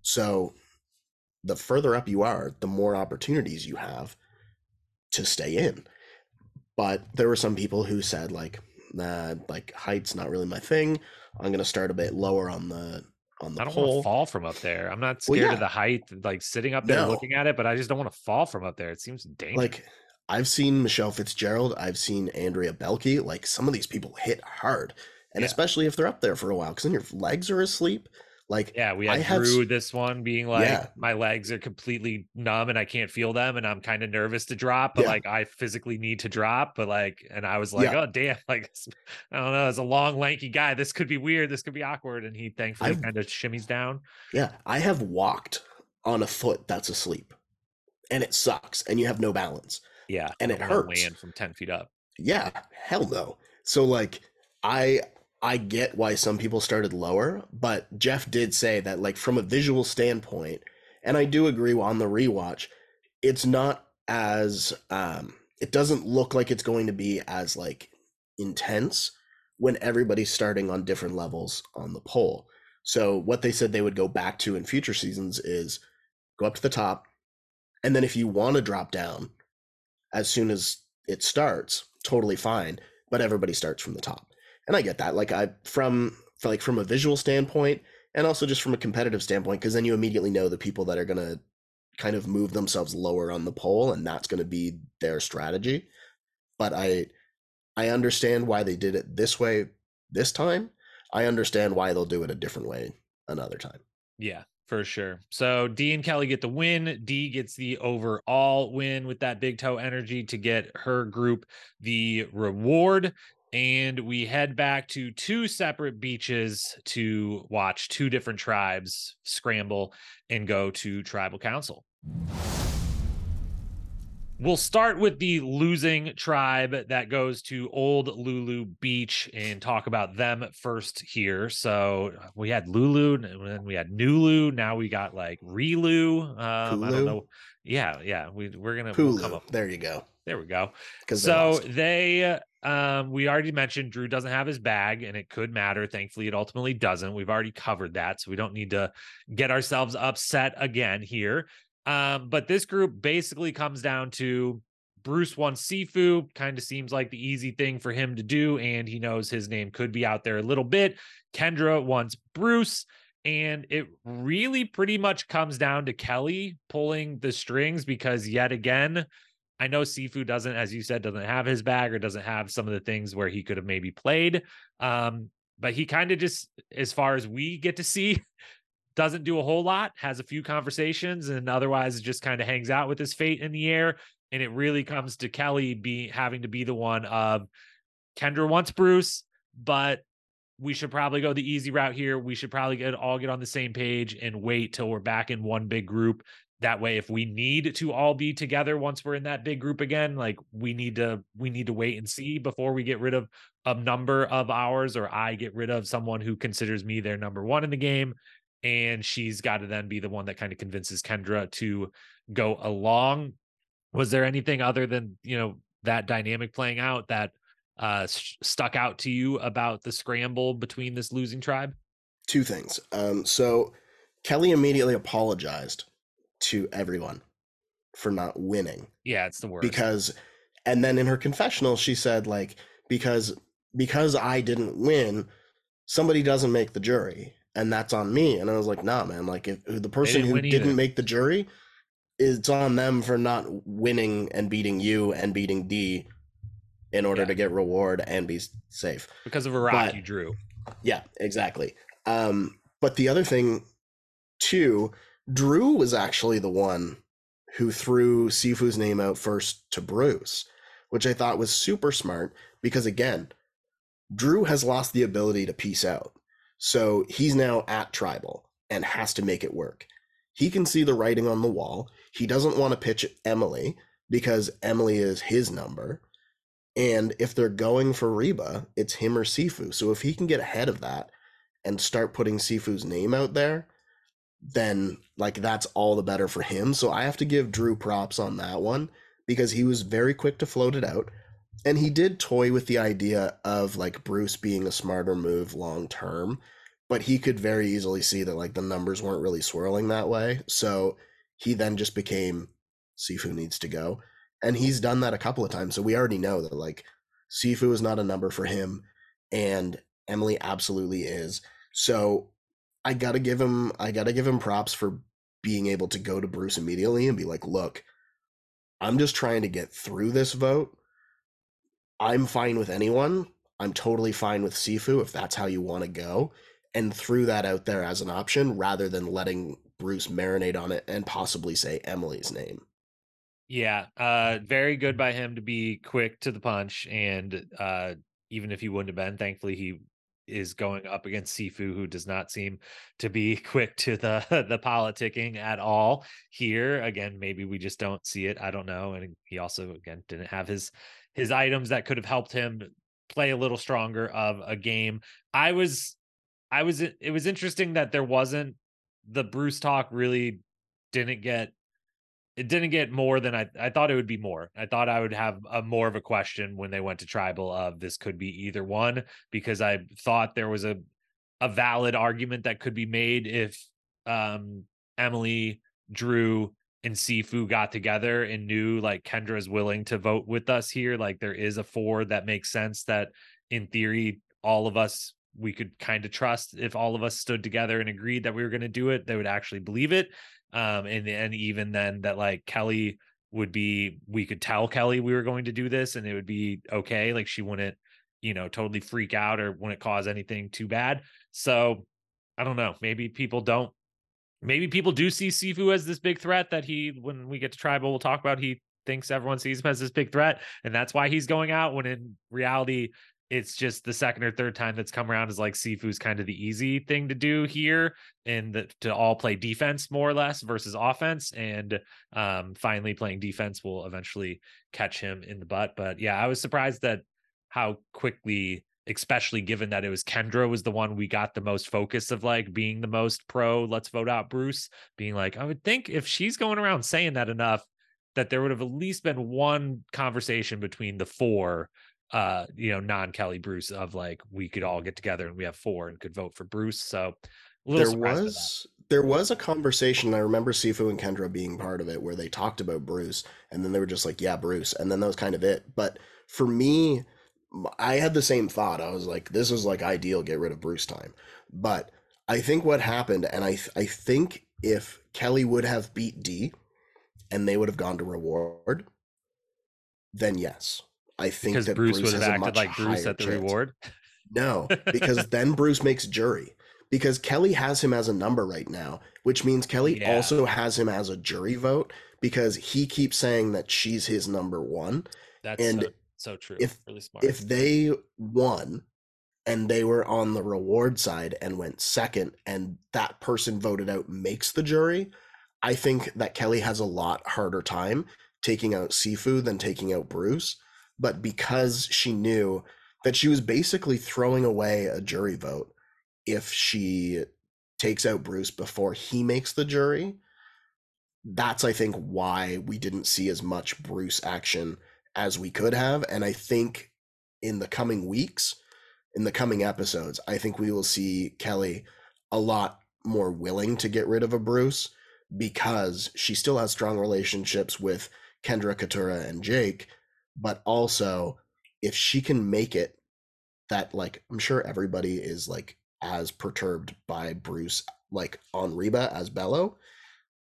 [SPEAKER 2] So the further up you are, the more opportunities you have to stay in. But there were some people who said like, nah, like height's not really my thing. I'm going to start a bit lower on the on the
[SPEAKER 1] I don't
[SPEAKER 2] pole.
[SPEAKER 1] want to fall from up there. I'm not scared well, yeah. of the height, like sitting up there no. looking at it, but I just don't want to fall from up there. It seems dangerous.
[SPEAKER 2] Like I've seen Michelle Fitzgerald, I've seen Andrea Boehlke. Like some of these people hit hard, and yeah. especially if they're up there for a while, because then your legs are asleep. Like
[SPEAKER 1] yeah, we had I Drew this one being like yeah. my legs are completely numb and I can't feel them and I'm kind of nervous to drop, but yeah. like I physically need to drop. But like, and I was like, yeah. oh damn, like I don't know, as a long lanky guy, this could be weird, this could be awkward. And he thankfully kind of shimmies down.
[SPEAKER 2] Yeah, I have walked on a foot that's asleep, and it sucks, and you have no balance.
[SPEAKER 1] Yeah,
[SPEAKER 2] and it hurts.
[SPEAKER 1] Land from ten feet up.
[SPEAKER 2] Yeah, hell no. So like, I I get why some people started lower, but Jeff did say that, like, from a visual standpoint, and I do agree on the rewatch, it's not as, um, it doesn't look like it's going to be as, like, intense when everybody's starting on different levels on the pole. So, what they said they would go back to in future seasons is go up to the top, and then if you want to drop down as soon as it starts, totally fine, but everybody starts from the top and I get that. Like I from like from a visual standpoint, and also just from a competitive standpoint, because then you immediately know the people that are gonna kind of move themselves lower on the pole, and that's gonna be their strategy. But I I understand why they did it this way this time. I understand why they'll do it a different way another time.
[SPEAKER 1] Yeah, for sure. So Dee and Kellie get the win. Dee gets the overall win with that big toe energy to get her group the reward and we head back to two separate beaches to watch two different tribes scramble and go to tribal council. We'll start with the losing tribe that goes to Old Lulu Beach and talk about them first here. So we had Lulu, and then we had Nulu. Now we got like Relu. Um, I don't know. Yeah, yeah. We we're gonna
[SPEAKER 2] we'll come up. There you go.
[SPEAKER 1] There we go. So they um, we already mentioned Drew doesn't have his bag and it could matter. Thankfully, it ultimately doesn't. We've already covered that. So we don't need to get ourselves upset again here. Um, but this group basically comes down to Bruce wants Sifu, kind of seems like the easy thing for him to do. And he knows his name could be out there a little bit. Kendra wants Bruce. And it really pretty much comes down to Kellie pulling the strings because, yet again, I know Sifu doesn't, as you said, doesn't have his bag or doesn't have some of the things where he could have maybe played. Um, but he kind of just, as far as we get to see, doesn't do a whole lot, has a few conversations, and otherwise just kind of hangs out with his fate in the air. And it really comes to Kellie be having to be the one of Kendra wants Bruce, but we should probably go the easy route here. We should probably get all get on the same page and wait till we're back in one big group that way if we need to all be together once we're in that big group again like we need to we need to wait and see before we get rid of a number of ours or i get rid of someone who considers me their number one in the game and she's got to then be the one that kind of convinces kendra to go along. Was there anything other than you know that dynamic playing out that uh st- stuck out to you about the scramble between this losing tribe?
[SPEAKER 2] Two things. Um so kellie immediately apologized to everyone for not winning.
[SPEAKER 1] Yeah, it's the worst.
[SPEAKER 2] Because and then in her confessional she said like because because I didn't win, somebody doesn't make the jury and that's on me. And I was like, "Nah, man, like if the person who didn't make the jury it's on them for not winning and beating you and beating Dee in order yeah. to get reward and be safe.
[SPEAKER 1] Because of a rock but, you drew.
[SPEAKER 2] Yeah, exactly. Um, but the other thing too Drew was actually the one who threw Sifu's name out first to Bruce, which I thought was super smart because, again, Drew has lost the ability to peace out. So he's now at tribal and has to make it work. He can see the writing on the wall. He doesn't want to pitch Emily because Emily is his number. And if they're going for Reba, it's him or Sifu. So if he can get ahead of that and start putting Sifu's name out there, then like that's all the better for him. So I have to give Drew props on that one because he was very quick to float it out. And he did toy with the idea of like Bruce being a smarter move long term, but he could very easily see that like the numbers weren't really swirling that way. So he then just became Sifu needs to go. And he's done that a couple of times. So we already know that like Sifu is not a number for him and Emily absolutely is. So I gotta give him I gotta give him props for being able to go to Bruce immediately and be like, look, I'm just trying to get through this vote. I'm fine with anyone. I'm totally fine with Sifu if that's how you want to go. And threw that out there as an option rather than letting Bruce marinate on it and possibly say Emily's name.
[SPEAKER 1] Yeah, uh, very good by him to be quick to the punch, and uh, even if he wouldn't have been, thankfully he is going up against Sifu, who does not seem to be quick to the the politicking at all here. Again, maybe we just don't see it. I don't know. And he also again didn't have his his items that could have helped him play a little stronger of a game. I was I was it was interesting that there wasn't the Bruce talk really didn't get it didn't get more than I, I thought it would be more. I thought I would have a more of a question when they went to tribal of this could be either one because I thought there was a a valid argument that could be made if um Emily, Drew, and Sifu got together and knew like Kendra is willing to vote with us here. Like there is a four that makes sense that in theory all of us we could kind of trust if all of us stood together and agreed that we were going to do it, they would actually believe it. Um and and even then that like kellie would be we could tell kellie we were going to do this and it would be okay like she wouldn't you know totally freak out or wouldn't cause anything too bad. So i don't know maybe people don't maybe people do see sifu as this big threat that he when we get to tribal we'll talk about he thinks everyone sees him as this big threat and that's why he's going out when in reality it's just the second or third time that's come around is like Sifu's kind of the easy thing to do here and the, to all play defense more or less versus offense. And um, finally playing defense will eventually catch him in the butt. But yeah, I was surprised that how quickly, especially given that it was Kendra was the one we got the most focus of like being the most pro, let's vote out Bruce, being like, I would think if she's going around saying that enough, that there would have at least been one conversation between the four uh you know non-kellie bruce of like we could all get together and we have four and could vote for bruce so
[SPEAKER 2] there was there was a conversation i remember sifu and kendra being part of it where they talked about bruce and then they were just like yeah bruce and then that was kind of it but for me i had the same thought i was like this is like ideal get rid of bruce time but i think what happened and i i think if kellie would have beat dee and they would have gone to reward then yes I think
[SPEAKER 1] because
[SPEAKER 2] that
[SPEAKER 1] Bruce,
[SPEAKER 2] Bruce
[SPEAKER 1] would have acted like Bruce at the
[SPEAKER 2] chance.
[SPEAKER 1] reward.
[SPEAKER 2] No, because then Bruce makes jury. Because Kellie has him as a number right now, which means Kellie
[SPEAKER 1] Yeah.
[SPEAKER 2] also has him as a jury vote because he keeps saying that she's his number one.
[SPEAKER 1] That's
[SPEAKER 2] And
[SPEAKER 1] so, so true.
[SPEAKER 2] if-
[SPEAKER 1] really smart.
[SPEAKER 2] If they won and they were on the reward side and went second, and that person voted out makes the jury, I think that Kellie has a lot harder time taking out Sifu than taking out Bruce. But because she knew that she was basically throwing away a jury vote if she takes out Bruce before he makes the jury, that's I think why we didn't see as much Bruce action as we could have. And I think in the coming weeks, in the coming episodes, I think we will see Kellie a lot more willing to get rid of a Bruce because she still has strong relationships with Kendra Katurah and Jake, but also if she can make it that like I'm sure everybody is like as perturbed by Bruce like on Reba as Belo.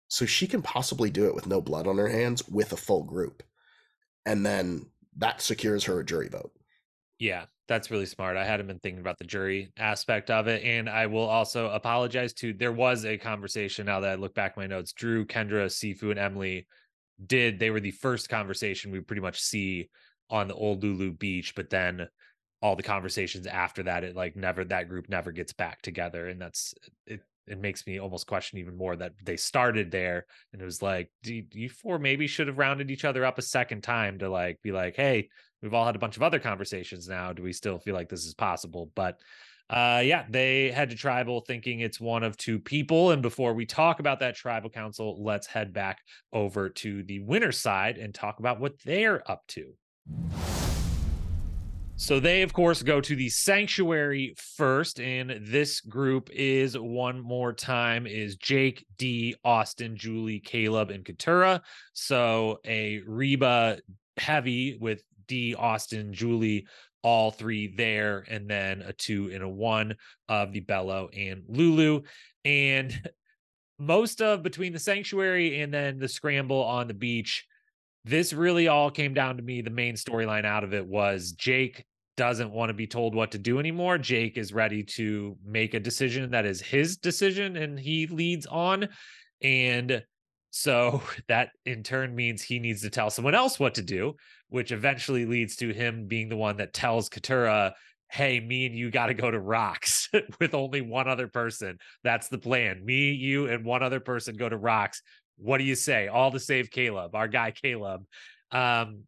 [SPEAKER 2] So she can possibly do it with no blood on her hands with a full group. And then that secures her a jury vote.
[SPEAKER 1] Yeah, that's really smart. I hadn't been thinking about the jury aspect of it. And I will also apologize to there was a conversation now that I look back my notes. Drew, Kendra, Sifu, and Emily did. They were the first conversation we pretty much see on the old Lulu beach, but then all the conversations after that, it like never that group never gets back together. And that's it it makes me almost question even more that they started there and it was like, you, you four maybe should have rounded each other up a second time to like be like, hey, we've all had a bunch of other conversations now. Do we still feel like this is possible? But uh yeah, they head to tribal thinking it's one of two people. And before we talk about that tribal council, let's head back over to the winner side and talk about what they're up to. So they, of course, go to the sanctuary first, and this group is one more time is Jake, Dee, Austin, Julie, Kaleb, and Katurah. So a Reba heavy with Dee, Austin, Julie, all three there, and then a two and a one of the Belo and Lulu. And most of between the sanctuary and then the scramble on the beach, this really all came down to me. The main storyline out of it was Jake doesn't want to be told what to do anymore. Jake is ready to make a decision that is his decision and he leads on. And so that in turn means he needs to tell someone else what to do, which eventually leads to him being the one that tells Katurah, hey, me and you got to go to Rocks with only one other person. That's the plan. Me, you, and one other person go to Rocks. What do you say? All to save Kaleb, our guy Kaleb. Um,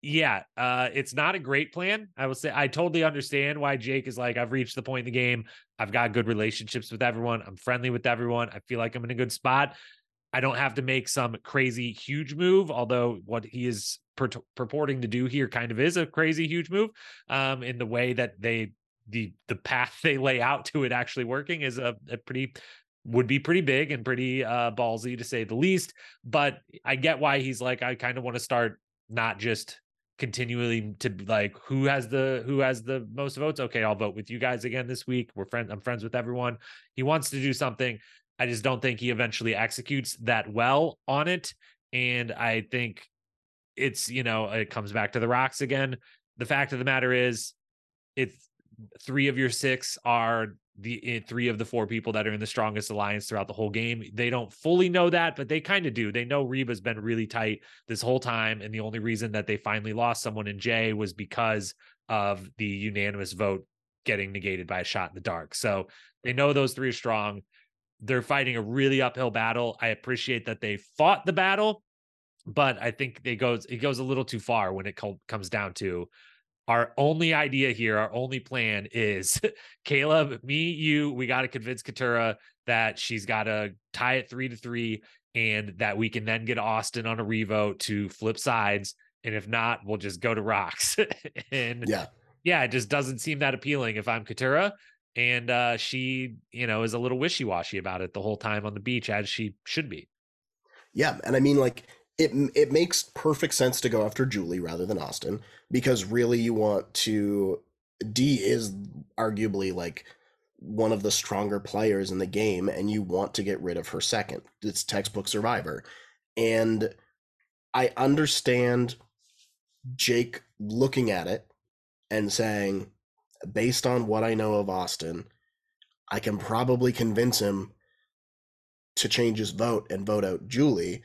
[SPEAKER 1] yeah, uh, it's not a great plan. I will say I totally understand why Jake is like, I've reached the point in the game. I've got good relationships with everyone. I'm friendly with everyone. I feel like I'm in a good spot. I don't have to make some crazy huge move, although what he is pur- purporting to do here kind of is a crazy huge move. Um, in the way that they the the path they lay out to it actually working is a, a pretty would be pretty big and pretty uh ballsy to say the least. But I get why he's like, I kind of want to start not just continually to like who has the who has the most votes okay i'll vote with you guys again this week we're friends i'm friends with everyone he wants to do something i just don't think he eventually executes that well on it and i think it's you know it comes back to the rocks again the fact of the matter is it's three of your six are the eh, three of the four people that are in the strongest alliance throughout the whole game. They don't fully know that, but they kind of do. They know Reba's been really tight this whole time. And the only reason that they finally lost someone in Jay was because of the unanimous vote getting negated by a shot in the dark. So they know those three are strong. They're fighting a really uphill battle. I appreciate that they fought the battle, but I think it goes it goes a little too far when it co- comes down to our only idea here, our only plan is Kaleb, me, you, we got to convince Katurah that she's got to tie it three to three and that we can then get Austin on a revote to flip sides and if not, we'll just go to rocks. and
[SPEAKER 2] yeah,
[SPEAKER 1] yeah, it just doesn't seem that appealing if I'm Katurah. And uh, she, you know, is a little wishy washy about it the whole time on the beach, as she should be.
[SPEAKER 2] Yeah, and I mean, like it it makes perfect sense to go after Julie rather than Austin because really you want to Dee is arguably like one of the stronger players in the game and you want to get rid of her second. It's textbook survivor. And I understand Jake looking at it and saying based on what I know of Austin, I can probably convince him to change his vote and vote out Julie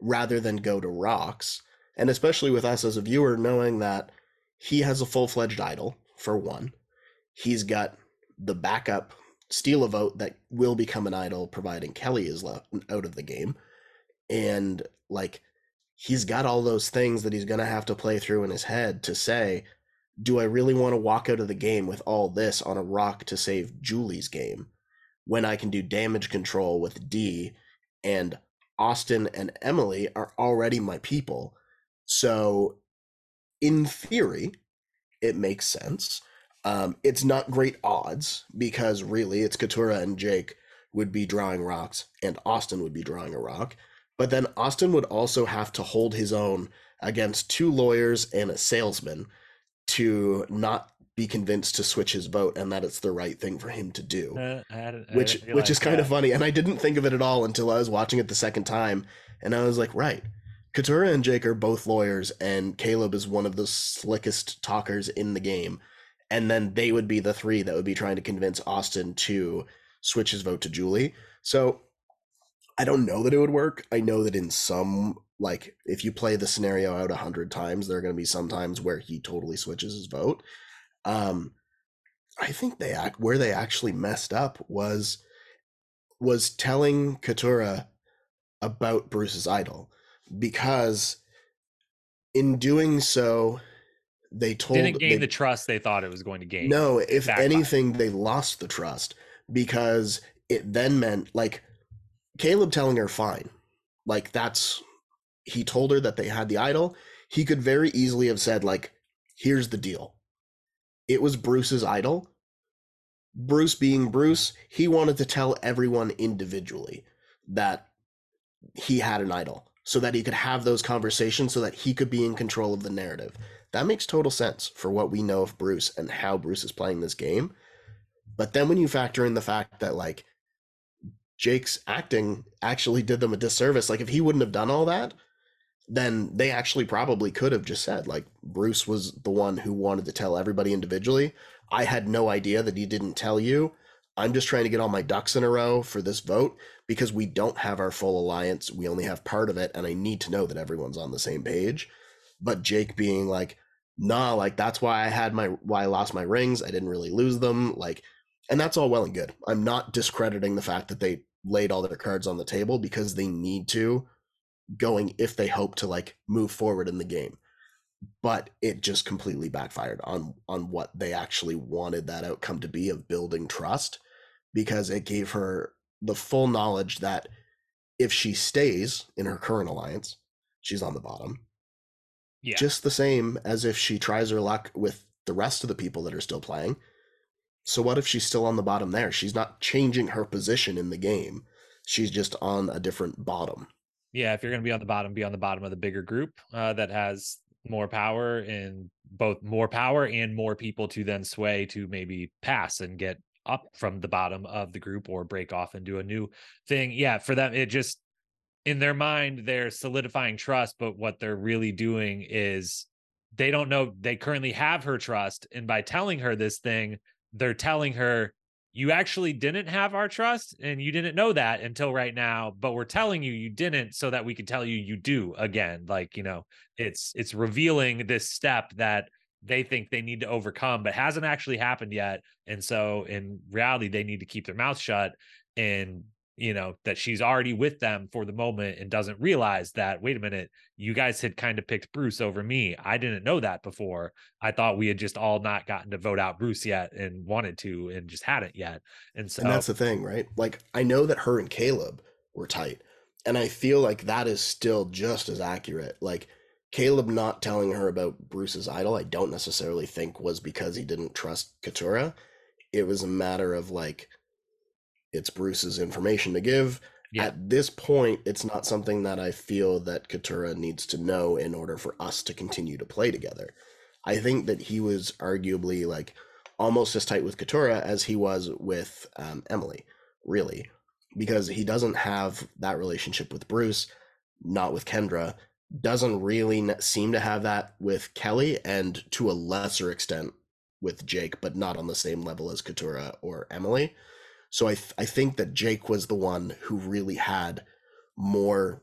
[SPEAKER 2] rather than go to Rocks. And especially with us as a viewer, knowing that he has a full fledged idol, for one. He's got the backup steal a vote that will become an idol providing Kellie is left out of the game. And like he's got all those things that he's going to have to play through in his head to say, do I really want to walk out of the game with all this on a rock to save Julie's game when I can do damage control with Dee and Austin and Emily are already my people. So, in theory, it makes sense. Um, it's not great odds because really it's Katurah and Jake would be drawing rocks and Austin would be drawing a rock. But then Austin would also have to hold his own against two lawyers and a salesman to not be convinced to switch his vote and that it's the right thing for him to do. Uh, I I which which is kind that. of funny. And I didn't think of it at all until I was watching it the second time. And I was like, right. Katurah and Jake are both lawyers, and Kaleb is one of the slickest talkers in the game. And then they would be the three that would be trying to convince Austin to switch his vote to Julie. So I don't know that it would work. I know that in some like if you play the scenario out a hundred times, there are going to be some times where he totally switches his vote. Um, I think they act where they actually messed up was was telling Katurah about Bruce's idol because in doing so they told
[SPEAKER 1] didn't gain
[SPEAKER 2] they,
[SPEAKER 1] the trust they thought it was going to gain.
[SPEAKER 2] No, if anything, they lost the trust because it then meant like Kaleb telling her fine. Like that's he told her that they had the idol. He could very easily have said, like, here's the deal it was Bruce's idol. Bruce being Bruce, he wanted to tell everyone individually that he had an idol so that he could have those conversations so that he could be in control of the narrative. That makes total sense for what we know of Bruce and how Bruce is playing this game. But then when you factor in the fact that like Jake's acting actually did them a disservice, like if he wouldn't have done all that, then they actually probably could have just said like Bruce was the one who wanted to tell everybody individually. I had no idea that he didn't tell you. I'm just trying to get all my ducks in a row for this vote because we don't have our full alliance. We only have part of it and I need to know that everyone's on the same page. But Jake being like, "Nah, like that's why I had my why I lost my rings. I didn't really lose them." Like and that's all well and good. I'm not discrediting the fact that they laid all their cards on the table because they need to going if they hope to like move forward in the game. But it just completely backfired on on what they actually wanted that outcome to be of building trust because it gave her the full knowledge that if she stays in her current alliance she's on the bottom. Yeah. just the same as if she tries her luck with the rest of the people that are still playing. So what if she's still on the bottom there? She's not changing her position in the game. She's just on a different bottom
[SPEAKER 1] yeah, if you're going to be on the bottom, be on the bottom of the bigger group uh, that has more power and both more power and more people to then sway to maybe pass and get up from the bottom of the group or break off and do a new thing. Yeah, for them, it just in their mind, they're solidifying trust, but what they're really doing is they don't know they currently have her trust. And by telling her this thing, they're telling her you actually didn't have our trust and you didn't know that until right now but we're telling you you didn't so that we can tell you you do again. Like you know it's it's revealing this step that they think they need to overcome but hasn't actually happened yet and so in reality they need to keep their mouth shut and you know that she's already with them for the moment and doesn't realize that wait a minute you guys had kind of picked bruce over me. I didn't know that before. I thought we had just all not gotten to vote out bruce yet and wanted to and just hadn't yet. And so
[SPEAKER 2] and that's the thing right? Like i know that her and kaleb were tight and i feel like that is still just as accurate. Like Kaleb not telling her about Bruce's idol, I don't necessarily think was because he didn't trust Katurah. It was a matter of like, it's Bruce's information to give. Yeah. At this point, it's not something that I feel that Katurah needs to know in order for us to continue to play together. I think that he was arguably like almost as tight with Katurah as he was with um, Emily, really, because he doesn't have that relationship with Bruce, not with Kendra, doesn't really seem to have that with Kellie, and to a lesser extent with Jake, but not on the same level as Katurah or Emily. So I th- I think that Jake was the one who really had more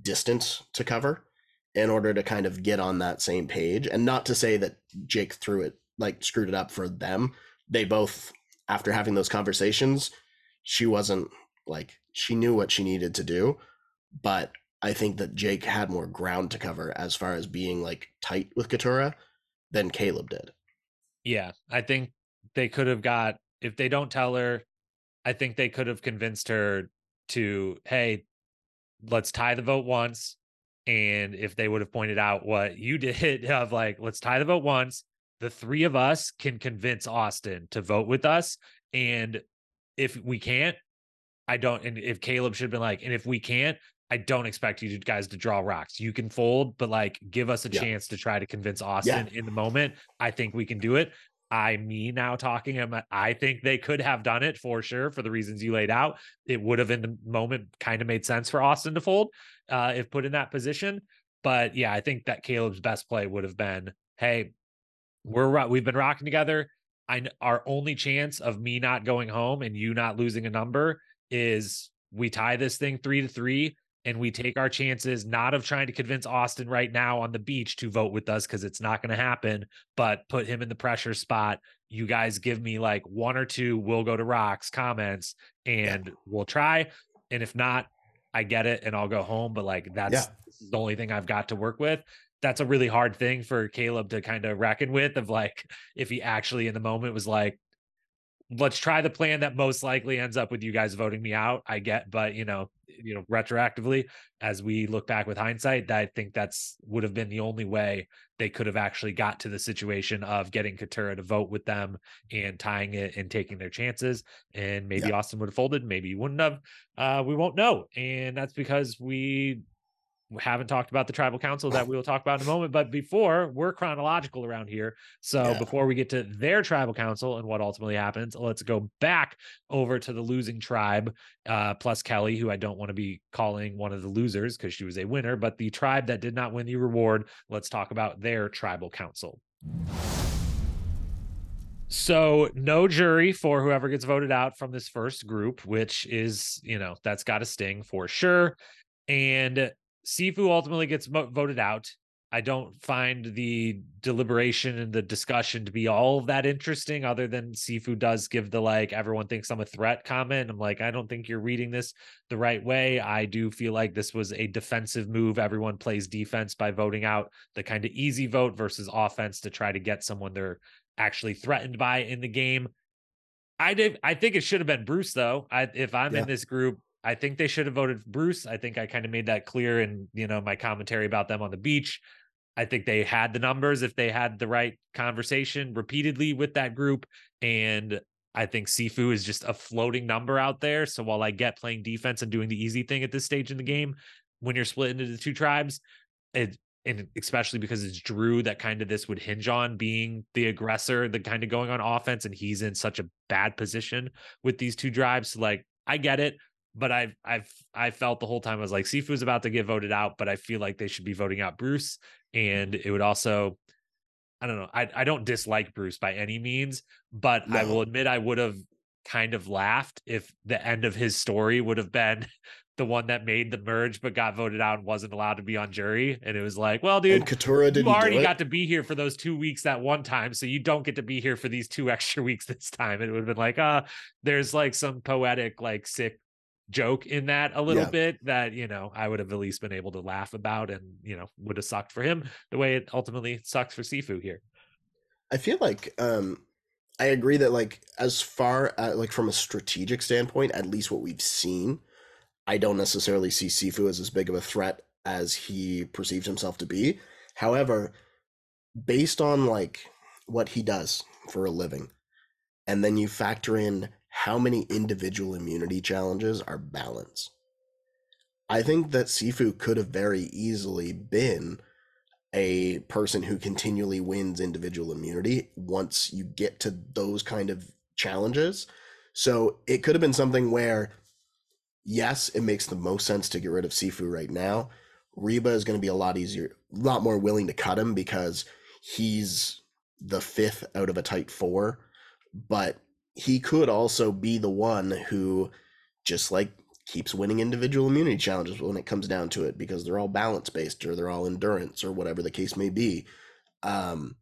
[SPEAKER 2] distance to cover in order to kind of get on that same page. And not to say that Jake threw it like screwed it up for them. They both after having those conversations, she wasn't like she knew what she needed to do, but I think that Jake had more ground to cover as far as being like tight with Katurah than Kaleb did.
[SPEAKER 1] Yeah, I think they could have got if they don't tell her I think they could have convinced her to, hey, let's tie the vote once. And if they would have pointed out what you did of like, let's tie the vote once, the three of us can convince Austin to vote with us. And if we can't, I don't. And if Kaleb should have been like, and if we can't, I don't expect you guys to draw rocks. You can fold, but like give us a yeah. chance to try to convince Austin yeah. in the moment. I think we can do it. I me now talking him. I think they could have done it for sure for the reasons you laid out. It would have in the moment kind of made sense for Austin to fold uh, if put in that position. But yeah, I think that Kaleb's best play would have been, hey, we're we've been rocking together. I our only chance of me not going home and you not losing a number is we tie this thing three to three and we take our chances not of trying to convince Austin right now on the beach to vote with us because it's not going to happen, but put him in the pressure spot. You guys give me like one or two, we'll go to rocks comments and yeah. we'll try. And if not, I get it and I'll go home. But like that's yeah. the only thing I've got to work with. That's a really hard thing for Kaleb to kind of reckon with of like if he actually in the moment was like, let's try the plan that most likely ends up with you guys voting me out. I get, but you know, you know, retroactively, as we look back with hindsight, that I think that's would have been the only way they could have actually got to the situation of getting Katurah to vote with them and tying it and taking their chances. And maybe yeah. Austin would have folded, maybe he wouldn't have. Uh, we won't know. And that's because we haven't talked about the tribal council that we will talk about in a moment. But before we're chronological around here. So yeah. before we get to their tribal council and what ultimately happens, let's go back over to the losing tribe, uh, plus Kellie, who I don't want to be calling one of the losers because she was a winner, but the tribe that did not win the reward. Let's talk about their tribal council. So no jury for whoever gets voted out from this first group, which is, you know, that's got a sting for sure. And Sifu ultimately gets voted out. I don't find the deliberation and the discussion to be all that interesting, other than Sifu does give the like, everyone thinks I'm a threat comment. I'm like, I don't think you're reading this the right way. I do feel like this was a defensive move. Everyone plays defense by voting out the kind of easy vote versus offense to try to get someone they're actually threatened by in the game. I did. I think it should have been Bruce though. I, if I'm yeah. in this group, I think they should have voted Bruce. I think I kind of made that clear in, you know, my commentary about them on the beach. I think they had the numbers if they had the right conversation repeatedly with that group. And I think Sifu is just a floating number out there. So while I get playing defense and doing the easy thing at this stage in the game, when you're split into the two tribes, it and especially because it's Drew that kind of this would hinge on being the aggressor, the kind of going on offense, and he's in such a bad position with these two drives. So like I get it but I've I've I felt the whole time I was like Sifu's about to get voted out, but I feel like they should be voting out Bruce. And it would also I don't know. I, I don't dislike Bruce by any means, but no. I will admit I would have kind of laughed if the end of his story would have been the one that made the merge but got voted out and wasn't allowed to be on jury. And it was like, well, dude, and
[SPEAKER 2] Katurah
[SPEAKER 1] you already got to be here for those two weeks that one time, so you don't get to be here for these two extra weeks this time. It would have been like, uh, there's like some poetic, like sick joke in that a little yeah. bit that you know I would have at least been able to laugh about and you know would have sucked for him the way it ultimately sucks for Sifu here.
[SPEAKER 2] I feel like um I agree that like as far as, like from a strategic standpoint, at least what we've seen, I don't necessarily see Sifu as as big of a threat as he perceives himself to be. However, based on like what he does for a living, and then you factor in how many individual immunity challenges are balanced. I think that Sifu could have very easily been a person who continually wins individual immunity once you get to those kind of challenges. So it could have been something where, yes, it makes the most sense to get rid of Sifu right now. Reba is going to be a lot easier, a lot more willing to cut him because he's the fifth out of a tight four. But he could also be the one who just like keeps winning individual immunity challenges when it comes down to it because they're all balance based or they're all endurance or whatever the case may be. Um,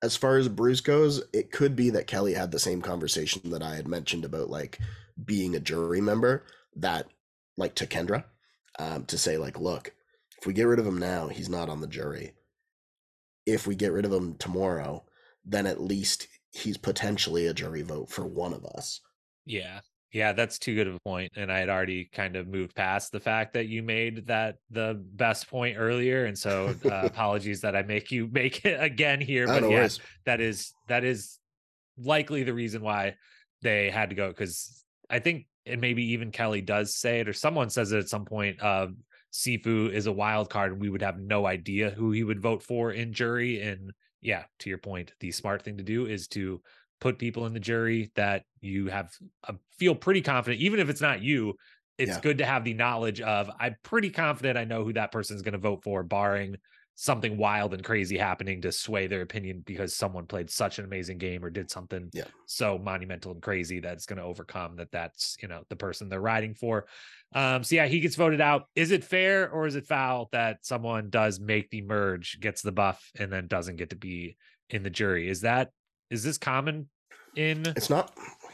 [SPEAKER 2] as far as Bruce goes, it could be that Kellie had the same conversation that I had mentioned about like being a jury member that like to Kendra um, to say like, look, if we get rid of him now, he's not on the jury. If we get rid of him tomorrow, then at least he's potentially a jury vote for one of us.
[SPEAKER 1] Yeah. Yeah, that's too good of a point. And I had already kind of moved past the fact that you made that the best point earlier. And so uh, apologies that I make you make it again here.
[SPEAKER 2] Oh,
[SPEAKER 1] But
[SPEAKER 2] no
[SPEAKER 1] yeah, that is that is likely the reason why they had to go. Cause I think and maybe even Kellie does say it, or someone says it at some point. Uh, Sifu is a wild card, and we would have no idea who he would vote for in jury. And yeah, to your point, the smart thing to do is to put people in the jury that you have uh, feel pretty confident, even if it's not you. It's
[SPEAKER 2] Yeah.
[SPEAKER 1] good to have the knowledge of I'm pretty confident I know who that person's going to vote for, barring something wild and crazy happening to sway their opinion because someone played such an amazing game or did something
[SPEAKER 2] Yeah.
[SPEAKER 1] so monumental and crazy that it's going to overcome that that's you know the person they're riding for um so yeah he gets voted out is it fair or is it foul that someone does make the merge gets the buff and then doesn't get to be in the jury is that is this common in
[SPEAKER 2] It's not.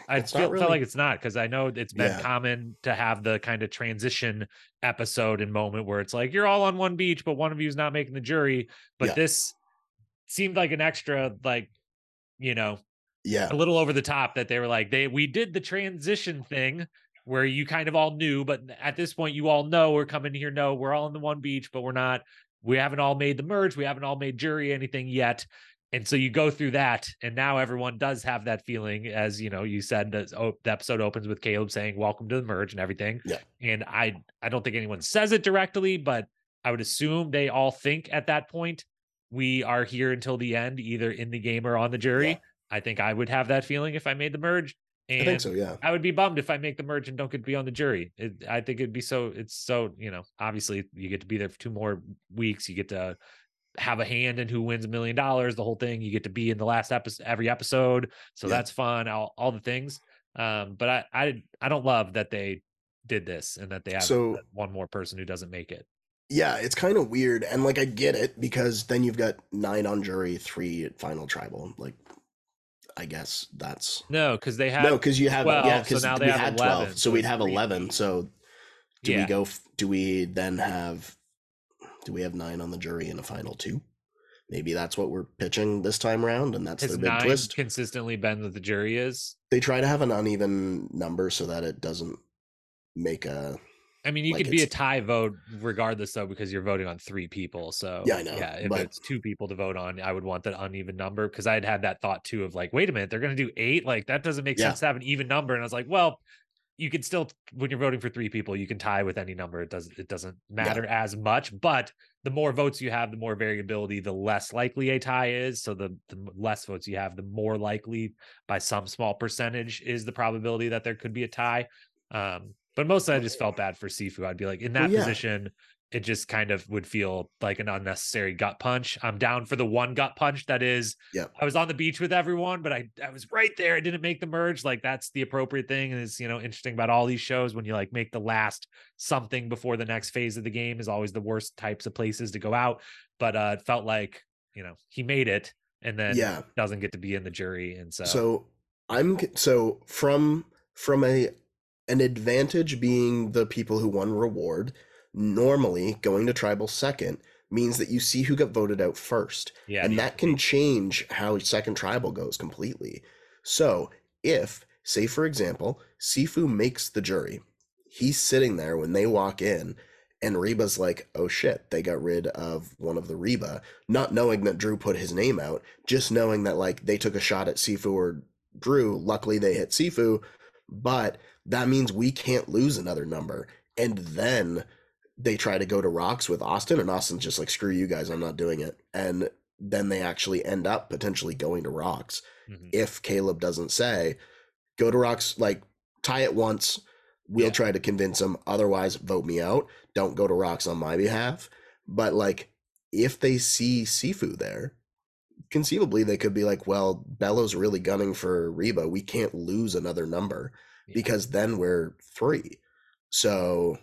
[SPEAKER 1] I
[SPEAKER 2] It's
[SPEAKER 1] feel,
[SPEAKER 2] not
[SPEAKER 1] felt like it's not because I know it's been
[SPEAKER 2] Yeah.
[SPEAKER 1] common to have the kind of transition episode and moment where it's like you're all on one beach, but one of you is not making the jury. But
[SPEAKER 2] Yeah.
[SPEAKER 1] this seemed like an extra, like, you know,
[SPEAKER 2] Yeah.
[SPEAKER 1] a little over the top that they were like, they we did the transition thing where you kind of all knew, but at this point you all know we're coming here. No, we're all on the one beach, but we're not. We haven't all made the merge. We haven't all made jury anything yet. And so you go through that, and now everyone does have that feeling, as you know, you said oh, the episode opens with Kaleb saying "Welcome to the merge" and everything.
[SPEAKER 2] Yeah.
[SPEAKER 1] And I, I don't think anyone says it directly, but I would assume they all think at that point we are here until the end, either in the game or on the jury.
[SPEAKER 2] Yeah.
[SPEAKER 1] I think I would have that feeling if I made the merge. And
[SPEAKER 2] I think so. Yeah.
[SPEAKER 1] I would be bummed if I make the merge and don't get to be on the jury. It, I think it'd be so. It's so you know. Obviously, you get to be there for two more weeks. You get to have a hand in who wins a million dollars. The whole thing. You get to be in the last episode, every episode. So
[SPEAKER 2] Yeah.
[SPEAKER 1] that's fun. All, all the things. Um, but I, I, I don't love that they did this and that they have
[SPEAKER 2] So-
[SPEAKER 1] one more person who doesn't make it.
[SPEAKER 2] Yeah, it's kind of weird, and like I get it because then you've got nine on jury, three at final tribal. Like, I guess that's
[SPEAKER 1] No, because they have
[SPEAKER 2] no, because you have
[SPEAKER 1] 12,
[SPEAKER 2] yeah,
[SPEAKER 1] so
[SPEAKER 2] because
[SPEAKER 1] now they
[SPEAKER 2] had
[SPEAKER 1] 11,
[SPEAKER 2] twelve, so
[SPEAKER 1] so
[SPEAKER 2] we'd have eleven. So do
[SPEAKER 1] yeah.
[SPEAKER 2] we go? Do we then have? Do we have nine on the jury in a final two? Maybe that's what we're pitching this time around, and that's
[SPEAKER 1] Has
[SPEAKER 2] their big twist.
[SPEAKER 1] consistently been that the jury is?
[SPEAKER 2] They try to have an uneven number so that it doesn't make a
[SPEAKER 1] I mean, you
[SPEAKER 2] Like
[SPEAKER 1] could be a tie vote regardless, though, because you're voting on three people. So
[SPEAKER 2] Yeah, I know,
[SPEAKER 1] Yeah, if
[SPEAKER 2] but-
[SPEAKER 1] it's two people to vote on, I would want that uneven number because I'd had that thought too of like, wait a minute, they're going to do eight. Like that doesn't make
[SPEAKER 2] Yeah.
[SPEAKER 1] sense to have an even number. And I was like, well, you can still when you're voting for three people, you can tie with any number. It doesn't it doesn't matter as much. But the more votes you have, the more variability, the less likely a tie is. So the the less votes you have, the more likely by some small percentage is the probability that there could be a tie. Um, but mostly I just felt bad for Sifu. I'd be like, in that
[SPEAKER 2] Well, yeah.
[SPEAKER 1] position, it just kind of would feel like an unnecessary gut punch. I'm down for the one gut punch that is
[SPEAKER 2] yeah.
[SPEAKER 1] I was on the beach with everyone, but I, I was right there. I didn't make the merge. Like that's the appropriate thing. And it's, you know, interesting about all these shows when you like make the last something before the next phase of the game is always the worst types of places to go out. But uh it felt like, you know, he made it and then
[SPEAKER 2] yeah.
[SPEAKER 1] doesn't get to be in the jury. And so,
[SPEAKER 2] So I'm so from from a an advantage being the people who won reward. Normally, going to tribal second means that you see who got voted out first,
[SPEAKER 1] yeah,
[SPEAKER 2] and that can change how second tribal goes completely. So if, say for example, Sifu makes the jury, he's sitting there when they walk in, And Reba's like, oh shit, they got rid of one of the Reba, not knowing that Drew put his name out, just knowing that like they took a shot at Sifu or Drew. Luckily, they hit Sifu, but that means we can't lose another number. And then they try to go to rocks with Austin, and Austin's just like, screw you guys, I'm not doing it. And then they actually end up potentially going to rocks mm-hmm. if Kaleb doesn't say, go to rocks, like tie it once. We'll yeah. try to convince them. Otherwise, vote me out. Don't go to rocks on my behalf. But like, if they see Sifu there, conceivably they could be like, well, Belo's really gunning for Reba. We can't lose another number yeah. because then we're three. So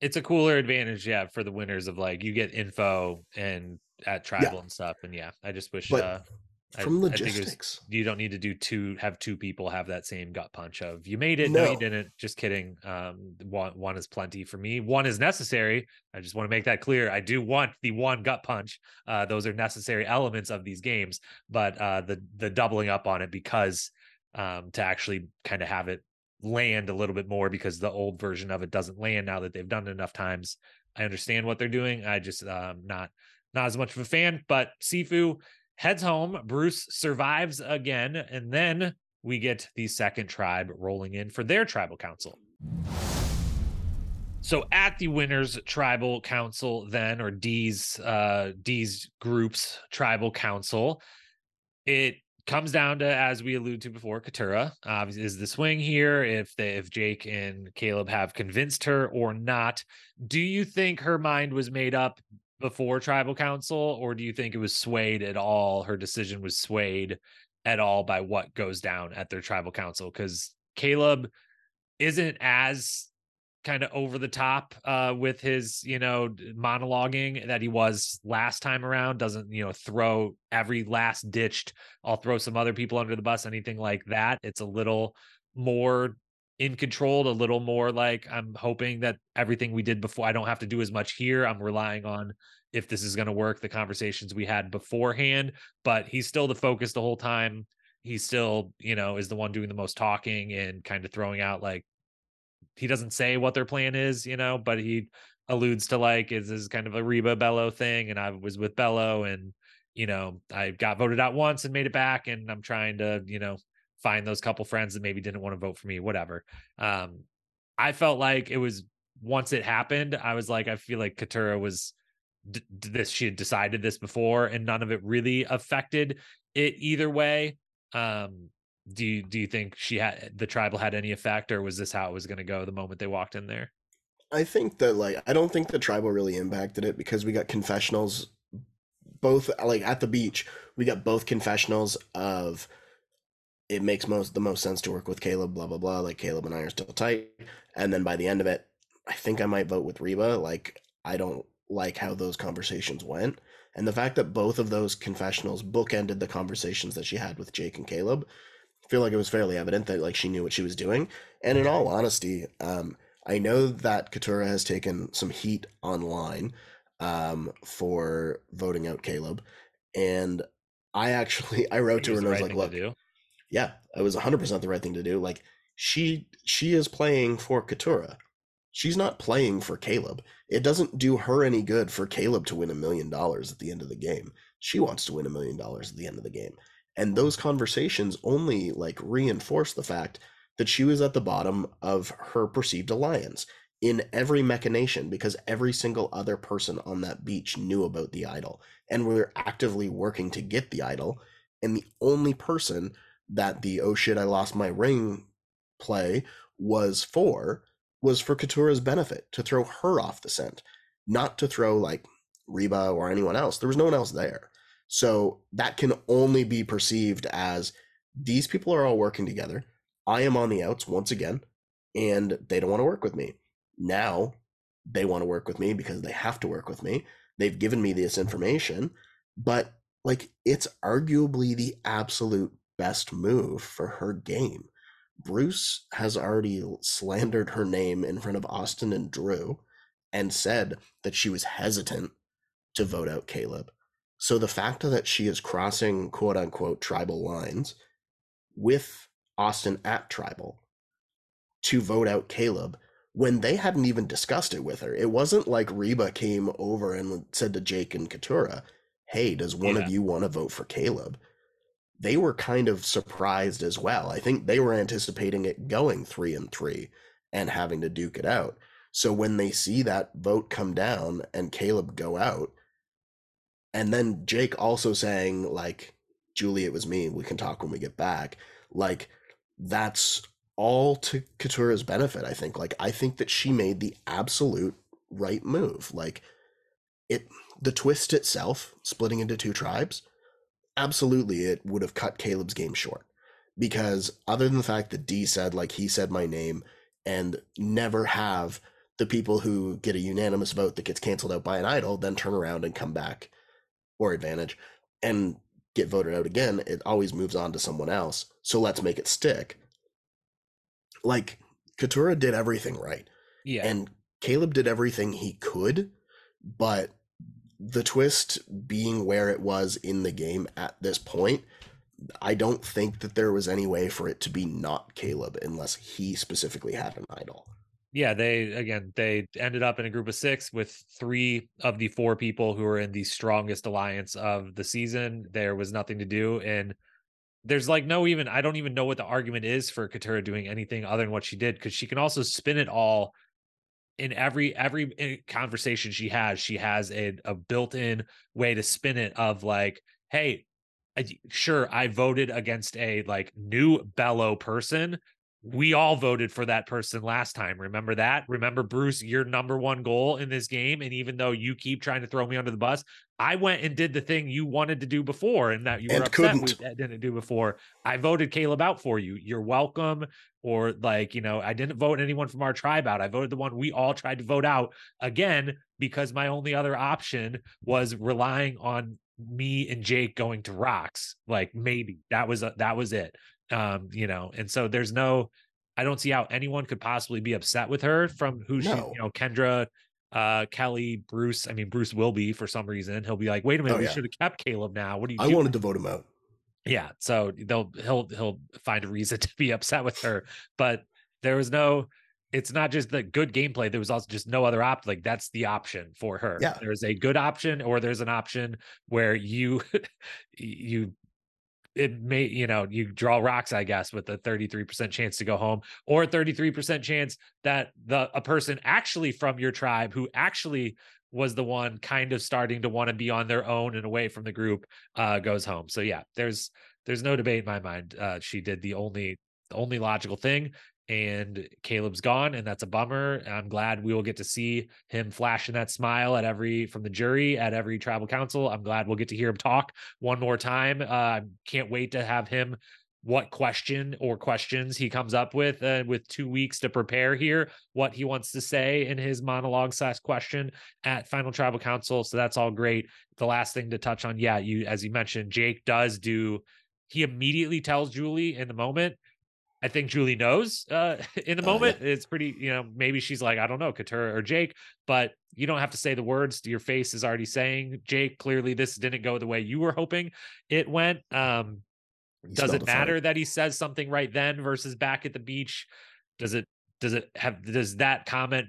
[SPEAKER 1] it's a cooler advantage, yeah, for the winners of like you get info and at tribal yeah. and stuff. And yeah, I just wish but uh
[SPEAKER 2] from I, logistics,
[SPEAKER 1] I was, you don't need to do two have two people have that same gut punch of you made it, no, no you didn't. Just kidding. Um, one one is plenty for me. One is necessary. I just want to make that clear. I do want the one gut punch. Uh, those are necessary elements of these games, but uh, the the doubling up on it because um, to actually kind of have it land a little bit more because the old version of it doesn't land now that they've done it enough times. I understand what they're doing. I just um not not as much of a fan, but Sifu heads home. Bruce survives again, and then we get the second tribe rolling in for their tribal council. So at the winners tribal council, then or Dee's uh Dee's groups tribal council, it comes down to as we alluded to before Katurah uh, is the swing here if they if Jake and Kaleb have convinced her or not. Do you think her mind was made up before tribal council or do you think it was swayed at all? Her decision was swayed at all by what goes down at their tribal council cuz Kaleb isn't as kind of over the top uh, with his you know monologuing that he was last time around doesn't you know throw every last ditched i'll throw some other people under the bus anything like that. It's a little more in control a little more like i'm hoping that everything we did before i don't have to do as much here. I'm relying on if this is going to work the conversations we had beforehand. But he's still the focus the whole time. He still you know is the one doing the most talking and kind of throwing out like he doesn't say what their plan is, you know, but he alludes to like is this kind of a Reba Belo thing, and I was with Belo, and you know I got voted out once and made it back, and I'm trying to you know find those couple friends that maybe didn't want to vote for me, whatever. Um, I felt like it was once it happened, I was like, I feel like Katurah was d- this she had decided this before, and none of it really affected it either way. Um, do you do you think she had the tribal had any effect or was this how it was going to go the moment they walked in there?
[SPEAKER 2] I think that like i don't think the tribal really impacted it because we got confessionals both like at the beach we got both confessionals of it makes most the most sense to work with kaleb blah blah blah like kaleb and i are still tight. And then by the end of it i think i might vote with reba like i don't like how those conversations went. And the fact that both of those confessionals bookended the conversations that she had with jake and kaleb feel like it was fairly evident that like she knew what she was doing. And in all honesty, um, I know that Katurah has taken some heat online um, for voting out Kaleb, and I actually I wrote to her and I was like, "Look, yeah, it was 100 percent the right thing to do. Like she she is playing for Katurah. She's not playing for Kaleb. It doesn't do her any good for Kaleb to win a million dollars at the end of the game. She wants to win a million dollars at the end of the game. And those conversations only like reinforce the fact that she was at the bottom of her perceived alliance in every machination because every single other person on that beach knew about the idol and were actively working to get the idol. And the only person that the oh shit, I lost my ring play was for was for Katurah's benefit to throw her off the scent, not to throw like Reba or anyone else. There was no one else there. So that can only be perceived as these people are all working together. I am on the outs once again, and they don't want to work with me. Now they want to work with me because they have to work with me. They've given me this information, but like it's arguably the absolute best move for her game. Bruce has already slandered her name in front of Austin and Drew and said that she was hesitant to vote out Kaleb. So the fact that she is crossing quote unquote tribal lines with Austin at tribal to vote out Kaleb when they hadn't even discussed it with her. It wasn't like Reba came over and said to Jake and Katurah, Hey, does one yeah. of you want to vote for Kaleb? They were kind of surprised as well. I think they were anticipating it going three and three and having to duke it out. So when they see that vote come down and Kaleb go out, and then Jake also saying, like, Julie, it was me, we can talk when we get back, like, that's all to Katurah's benefit, I think. Like, I think that she made the absolute right move. Like, it, the twist itself, splitting into two tribes, absolutely, it would have cut Kaleb's game short. Because other than the fact that Dee said, like, he said my name, and never have the people who get a unanimous vote that gets canceled out by an idol then turn around and come back or advantage and get voted out again, it always moves on to someone else. So let's make it stick like Katurah did everything right.
[SPEAKER 1] Yeah.
[SPEAKER 2] And Kaleb did everything he could, but the twist being where it was in the game at this point, I don't think that there was any way for it to be not Kaleb unless he specifically had an idol.
[SPEAKER 1] Yeah, they again they ended up in a group of six with three of the four people who were in the strongest alliance of the season. There was nothing to do, and there's like no even I don't even know what the argument is for Katurah doing anything other than what she did because she can also spin it all in every every eh, conversation she has she has a, a built-in way to spin it of like hey sure I voted against a like new Belo person we all voted for that person last time. Remember that? Remember, Bruce, your number one goal in this game. And even though you keep trying to throw me under the bus, I went and did the thing you wanted to do before and that you were upset couldn't. that didn't do before. I voted Kaleb out for you. You're welcome. Or like, you know, I didn't vote anyone from our tribe out. I voted the one we all tried to vote out again because my only other option was relying on me and Jake going to rocks. Like maybe that was a, that was it. Um, you know, and so there's no, I don't see how anyone could possibly be upset with her from who no. she, you know, Kendra, uh, Kellie, Bruce. I mean, Bruce will be for some reason. He'll be like, wait a minute, oh, we should have kept Kaleb now. What do you
[SPEAKER 2] I doing? wanted to vote him out.
[SPEAKER 1] Yeah. So they'll he'll he'll find a reason to be upset with her. But there was no it's not just the good gameplay. There was also just no other opt. Like that's the option for her.
[SPEAKER 2] Yeah.
[SPEAKER 1] There's a good option, or there's an option where you you it may you know you draw rocks i guess with a 33% chance to go home or a 33% chance that the a person actually from your tribe who actually was the one kind of starting to want to be on their own and away from the group uh goes home. So yeah there's there's no debate in my mind uh she did the only the only logical thing and Kaleb's gone, and that's a bummer. I'm glad we will get to see him flashing that smile at every from the jury at every tribal council. I'm glad we'll get to hear him talk one more time. Uh, can't wait to have him what question or questions he comes up with uh, with two weeks to prepare here what he wants to say in his monologue slash question at final tribal council so that's all great the last thing to touch on yeah you as you mentioned jake does do he immediately tells julie in the moment I think Julie knows uh, in the moment. Uh, yeah. It's pretty, you know, maybe she's like, I don't know, Katurah or Jake, but you don't have to say the words. Your face is already saying, Jake, clearly this didn't go the way you were hoping it went. Um, does it matter that he says something right then versus back at the beach? Does it, does it have, does that comment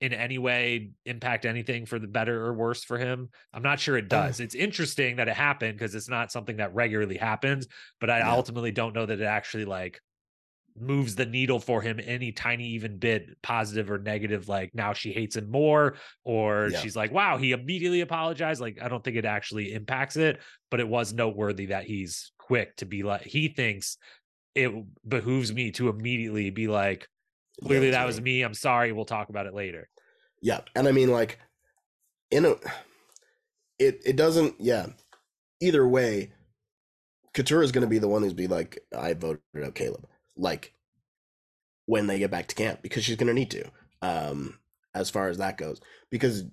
[SPEAKER 1] in any way impact anything for the better or worse for him? I'm not sure it uh. does. Uh, it's interesting that it happened because it's not something that regularly happens, but I yeah. ultimately don't know that it actually like moves the needle for him any tiny even bit positive or negative like now she hates him more or yeah. she's like wow he immediately apologized. Like i don't think it actually impacts it but it was noteworthy that he's quick to be like he thinks it behooves me to immediately be like clearly yeah, that was me i'm sorry we'll talk about it later.
[SPEAKER 2] Yeah and i mean like in a it it doesn't yeah either way Katurah is going to be the one who's be like, I voted out Kaleb like when they get back to camp because she's going to need to um as far as that goes. Because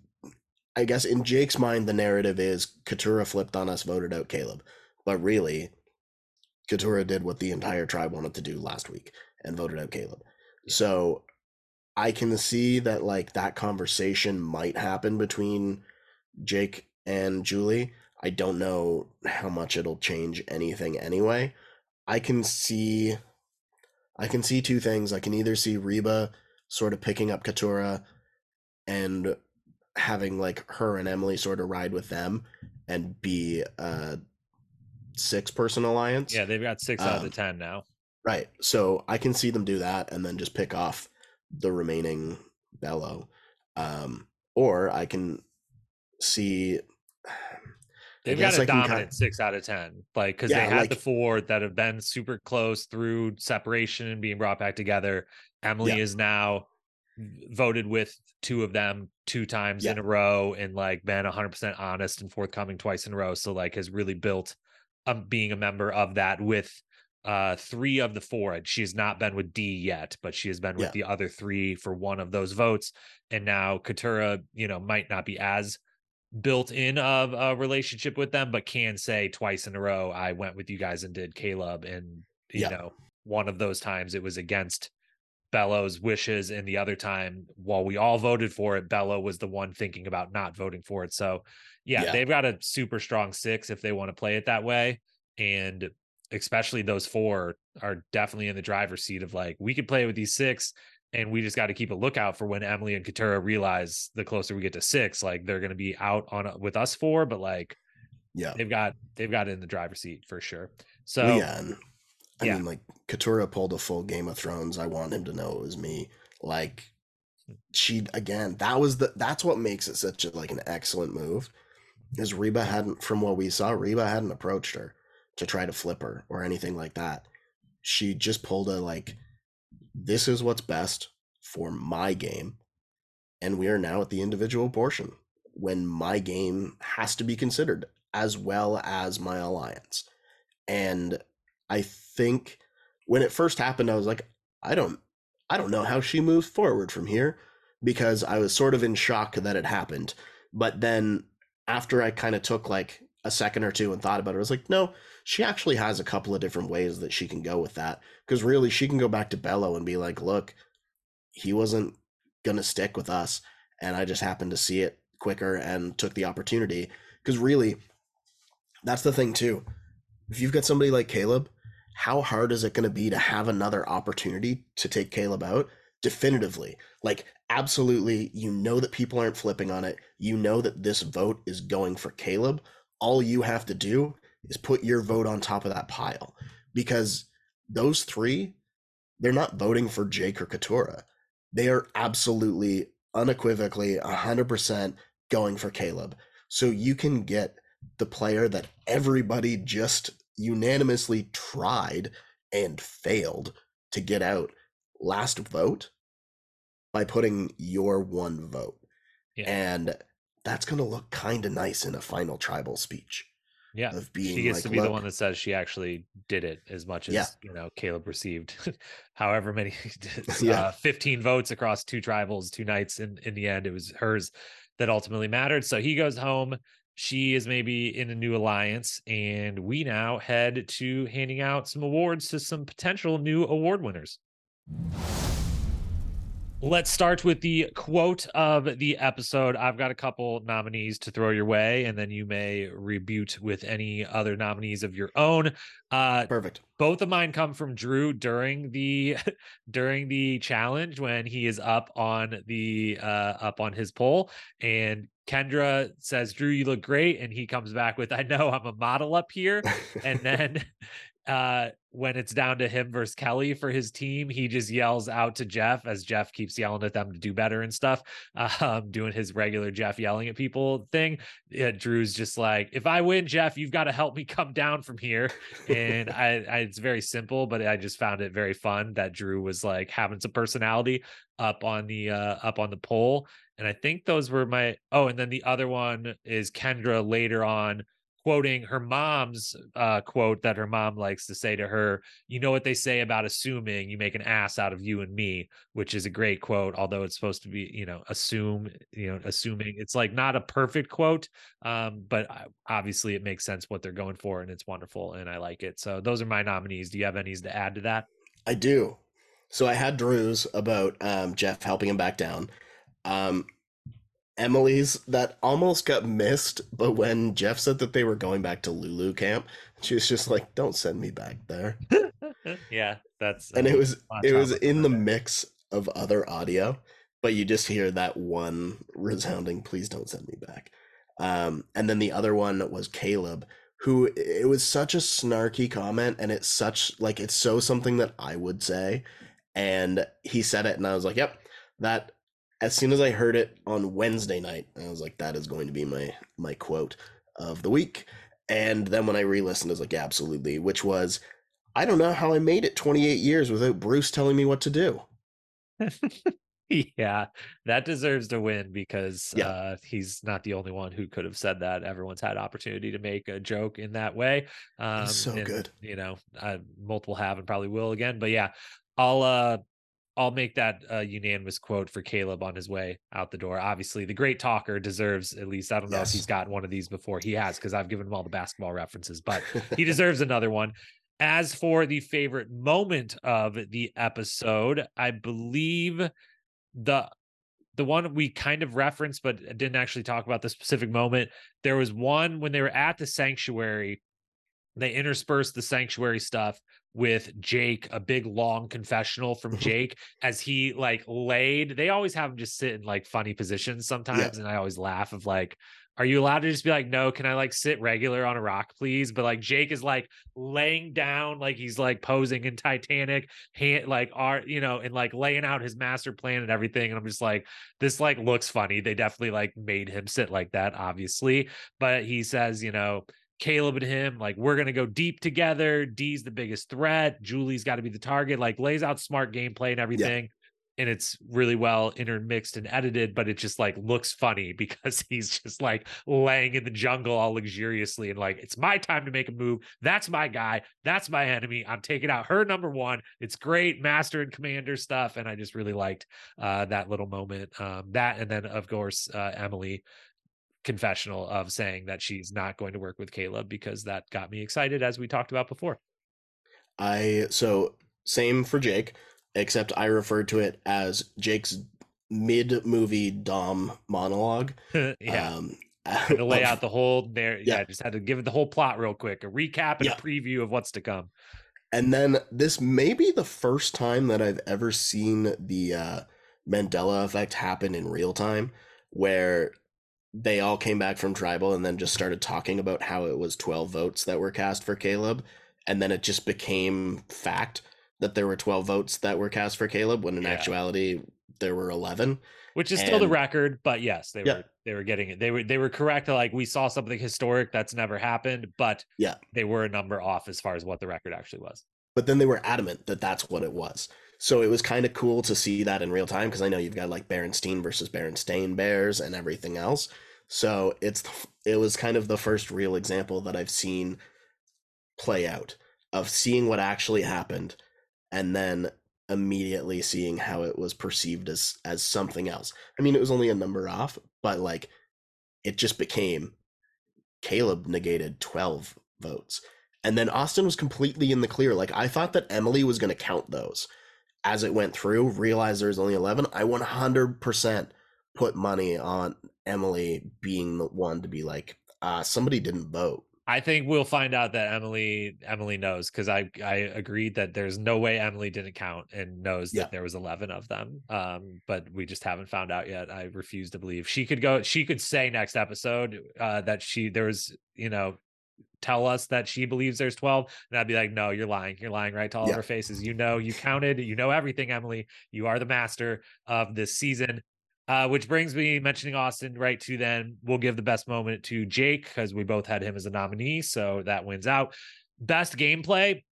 [SPEAKER 2] i guess in jake's mind the narrative is katurah flipped on us voted out kaleb. But really katurah did what the entire tribe wanted to do last week and voted out kaleb. So i can see that like that conversation might happen between jake and julie. I don't know how much it'll change anything anyway. I can see I can see two things. I can either see Reba sort of picking up Katurah and having like her and Emily sort of ride with them and be a six person alliance.
[SPEAKER 1] Yeah, they've got six out of the
[SPEAKER 2] Um,
[SPEAKER 1] ten now.
[SPEAKER 2] Right. So I can see them do that and then just pick off the remaining Belo. Um, or I can see.
[SPEAKER 1] They've got a
[SPEAKER 2] I
[SPEAKER 1] dominant
[SPEAKER 2] kind-
[SPEAKER 1] six out of ten, like because
[SPEAKER 2] Yeah,
[SPEAKER 1] they had the four that have been super close through separation and being brought back together. Emily
[SPEAKER 2] Yeah.
[SPEAKER 1] is now voted with two of them two times in a row and like been 100% honest and forthcoming twice in a row so like has really built um being a member of that with uh three of the four and she has not been with dee yet but she has been with
[SPEAKER 2] Yeah.
[SPEAKER 1] the other three for one of those votes and now katurah you know might not be as built in of a relationship with them but can say twice in a row i went with you guys and did kaleb and you
[SPEAKER 2] Yeah.
[SPEAKER 1] know one of those times it was against Belo's wishes, and the other time, while we all voted for it, Belo was the one thinking about not voting for it. So, yeah,
[SPEAKER 2] Yeah.
[SPEAKER 1] they've got a super strong six if they want to play it that way, and especially those four are definitely in the driver's seat of like we could play with these six, and we just got to keep a lookout for when Emily and Katurah realize the closer we get to six, like they're going to be out on with us four, but like
[SPEAKER 2] Yeah.
[SPEAKER 1] they've got they've got it in the driver's seat for sure. So
[SPEAKER 2] Well, yeah, and I
[SPEAKER 1] yeah.
[SPEAKER 2] mean, like Katurah pulled a full Game of Thrones. I want him to know it was me. Like she again, that was the that's what makes it such a like an excellent move. Is Reba mm-hmm. hadn't from what we saw, Reba hadn't approached her to try to flip her or anything like that. She just pulled a like, this is what's best for my game, and we are now at the individual portion when my game has to be considered as well as my alliance. And I think when it first happened, I was like, I don't, I don't know how she moves forward from here because I was sort of in shock that it happened. But then after I kind of took like a second or two and thought about it, I was like, no, she actually has a couple of different ways that she can go with that. Because really, she can go back to Bello and be like, look, he wasn't going to stick with us. And I just happened to see it quicker and took the opportunity. Because really, that's the thing too. If you've got somebody like Kaleb, how hard is it going to be to have another opportunity to take Kaleb out? Definitively. Like, absolutely, you know that people aren't flipping on it. You know that this vote is going for Kaleb. All you have to do is put your vote on top of that pile because those three, they're not voting for Jake or Katurah. They are absolutely, unequivocally, 100% going for Kaleb. So you can get the player that everybody just unanimously tried and failed to get out last vote by putting your one vote.
[SPEAKER 1] Yeah.
[SPEAKER 2] And that's going to look kind of nice in a final tribal speech
[SPEAKER 1] yeah,
[SPEAKER 2] of being
[SPEAKER 1] she gets
[SPEAKER 2] like,
[SPEAKER 1] to be the one that says she actually did it as much as
[SPEAKER 2] Yeah.
[SPEAKER 1] you know Kaleb received however many
[SPEAKER 2] Yeah.
[SPEAKER 1] uh, 15 votes across two tribals two nights in in the end. It was hers that ultimately mattered. So he goes home. She is maybe in a new alliance and we now head to handing out some awards to some potential new award winners Let's start with the quote of the episode. I've got a couple nominees to throw your way, and then you may rebut with any other nominees of your own. Uh,
[SPEAKER 2] perfect.
[SPEAKER 1] both of mine come from Drew during the during the challenge when he is up on the uh up on his pole and Kendra says, Drew, you look great. And he comes back with, I know I'm a model up here. And then uh when it's down to him versus Kellie for his team, he just yells out to Jeff as Jeff keeps yelling at them to do better and stuff. Um, doing his regular Jeff yelling at people thing. Yeah, Drew's just like, if I win, Jeff, you've got to help me come down from here. And I, I it's very simple, but I just found it very fun that Drew was like having some personality up on the uh up on the pole. And I think those were my oh, and then the other one is Kendra later on quoting her mom's uh, quote that her mom likes to say to her, you know what they say about assuming you make an ass out of you and me, which is a great quote, although it's supposed to be, you know, assume, you know, assuming it's like not a perfect quote, um, but obviously it makes sense what they're going for and it's wonderful and I like it. So those are my nominees. Do you have any to add to that?
[SPEAKER 2] I do. So I had Drew's about um, Jeff helping him back down. Um, Emily's that almost got missed, but when Jeff said that they were going back to Lulu camp, she was just like, "Don't send me back there."
[SPEAKER 1] yeah, that's
[SPEAKER 2] And it was
[SPEAKER 1] uh,
[SPEAKER 2] it was in the mix of other audio, but you just hear that one resounding "Please don't send me back." Um, and then the other one was Kaleb, who it was such a snarky comment, and it's such like it's so something that I would say, and he said it, and I was like, "Yep, that." As soon as I heard it on Wednesday night, I was like, "That is going to be my my quote of the week." And then when I re-listened, I was like, absolutely. Which was, I don't know how I made it 28 years without Bruce telling me what to do.
[SPEAKER 1] yeah, that deserves to win because yeah. uh, he's not the only one who could have said that. Everyone's had opportunity to make a joke in that way.
[SPEAKER 2] Um, so
[SPEAKER 1] and,
[SPEAKER 2] good.
[SPEAKER 1] You know, uh, multiple have and probably will again. But yeah, I'll uh, I'll make that a unanimous quote for Kaleb on his way out the door. Obviously, the great talker deserves at least. I don't know yes. if he's gotten one of these before. He has because I've given him all the basketball references, but he deserves another one. As for the favorite moment of the episode, I believe the the one we kind of referenced but didn't actually talk about the specific moment. There was one when they were at the sanctuary. They interspersed the sanctuary stuff with Jake, a big long confessional from Jake as he like laid. They always have him just sit in like funny positions sometimes, yeah. and I always laugh of like, are you allowed to just be like, no, can I like sit regular on a rock, please? But like Jake is like laying down, like he's like posing in Titanic, hand like art, you know, and like laying out his master plan and everything. And I'm just like, this like looks funny. They definitely like made him sit like that, obviously. But he says, you know, Kaleb and him, like we're gonna go deep together. D's the biggest threat. Julie's got to be the target. Like lays out smart gameplay and everything. Yeah. And it's really well intermixed and edited, but it just like looks funny because he's just like laying in the jungle all luxuriously and like it's my time to make a move. That's my guy. That's my enemy. I'm taking out her number one. It's great master and commander stuff, and I just really liked uh, that little moment. Um, that and then of course uh, Emily confessional of saying that she's not going to work with Kaleb because that got me excited as we talked about before.
[SPEAKER 2] I so same for Jake, except I referred to it as Jake's mid movie Dom monologue.
[SPEAKER 1] yeah. Um, to lay out the whole there. Yeah. yeah, just had to give it the whole plot real quick, a recap and yeah. a preview of what's to come.
[SPEAKER 2] And then this may be the first time that I've ever seen the uh, Mandela effect happen in real time, where they all came back from tribal and then just started talking about how it was 12 votes that were cast for Kaleb and then it just became fact that there were 12 votes that were cast for Kaleb when in yeah. actuality there were 11
[SPEAKER 1] which is and, still the record but yes they yeah. were they were getting it they were they were correct like we saw something historic that's never happened but
[SPEAKER 2] yeah
[SPEAKER 1] they were a number off as far as what the record actually was
[SPEAKER 2] but then they were adamant that that's what it was so it was kind of cool to see that in real time because I know you've got like Berenstein versus Berenstain Bears and everything else. So it's it was kind of the first real example that I've seen play out of seeing what actually happened and then immediately seeing how it was perceived as as something else. I mean, it was only a number off, but like it just became Kaleb negated 12 votes. And then Austin was completely in the clear. Like I thought that Emily was going to count those as it went through, realized there was only 11. I 100% put money on Emily being the one to be like, uh, somebody didn't vote.
[SPEAKER 1] I think we'll find out that Emily Emily knows because I I agreed that there's no way Emily didn't count and knows that there was 11 of them. Um, but we just haven't found out yet. I refuse to believe she could go. She could say next episode uh, that she there was you know tell us that she believes there's 12 and i'd be like no you're lying you're lying right to all yeah. of our faces you know you counted you know everything emily you are the master of this season uh, which brings me mentioning Austin right to then we'll give the best moment to Jake because we both had him as a nominee, so that wins out. Best gameplay,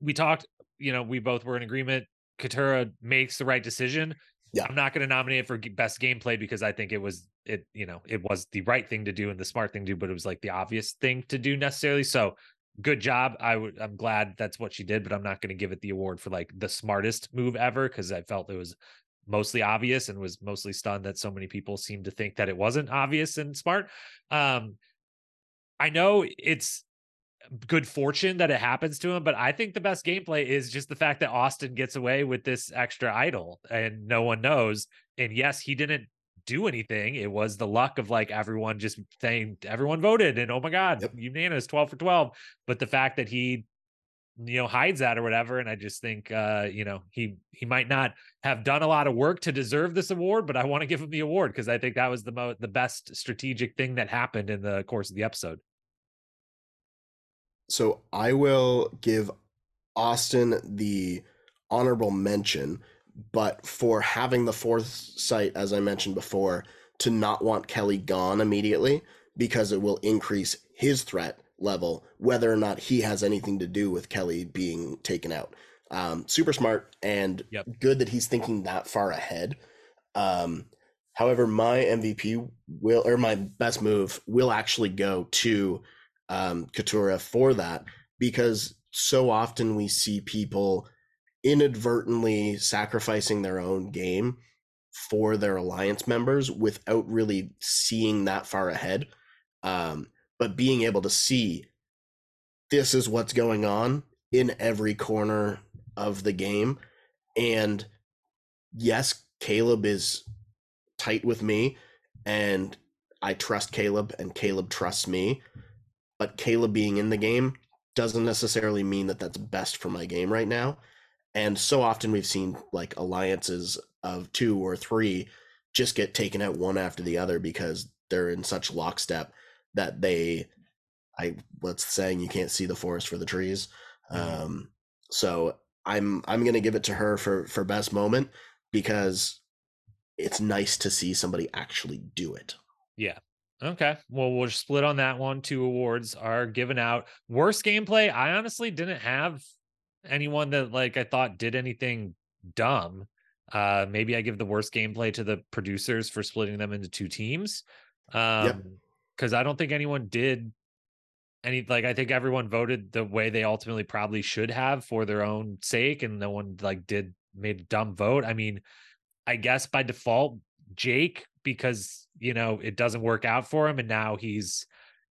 [SPEAKER 1] we talked, you know, we both were in agreement. Katurah makes the right decision. Yeah. I'm not going to nominate it for best gameplay because I think it was it, you know, it was the right thing to do and the smart thing to do, but it was like the obvious thing to do necessarily. So good job. I would I'm glad that's what she did, but I'm not going to give it the award for like the smartest move ever because I felt it was mostly obvious and was mostly stunned that so many people seemed to think that it wasn't obvious and smart. Um, I know it's good fortune that it happens to him, but I think the best gameplay is just the fact that Austin gets away with this extra idol and no one knows. And yes, he didn't do anything. It was the luck of like everyone just saying everyone voted and oh my god, yep. unanimous 12 for 12. But the fact that he you know hides that or whatever and i just think uh you know he he might not have done a lot of work to deserve this award but i want to give him the award because i think that was the mo the best strategic thing that happened in the course of the episode.
[SPEAKER 2] So i will give austin the honorable mention but for having the foresight as i mentioned before to not want kellie gone immediately because it will increase his threat level, whether or not he has anything to do with Kellie being taken out. Um, super smart and
[SPEAKER 1] yep.
[SPEAKER 2] good that he's thinking that far ahead. Um, however, my MVP will, or my best move will actually go to um, Katurah for that because so often we see people inadvertently sacrificing their own game for their alliance members without really seeing that far ahead. Um, but being able to see this is what's going on in every corner of the game. And yes, Kaleb is tight with me, and I trust Kaleb, and Kaleb trusts me. But Kaleb being in the game doesn't necessarily mean that that's best for my game right now. And so often we've seen like alliances of two or three just get taken out one after the other because they're in such lockstep that they I what's saying you can't see the forest for the trees. Mm-hmm. Um, so I'm I'm gonna give it to her for for best moment because it's nice to see somebody actually do it.
[SPEAKER 1] Yeah. Okay. Well, we'll split on that one. Two awards are given out. Worst gameplay. I honestly didn't have anyone that like I thought did anything dumb. Uh maybe I give the worst gameplay to the producers for splitting them into two teams. Um yep because I don't think anyone did any like I think everyone voted the way they ultimately probably should have for their own sake, and no one like did made a dumb vote. I mean, I guess by default, Jake, because you know it doesn't work out for him, and now he's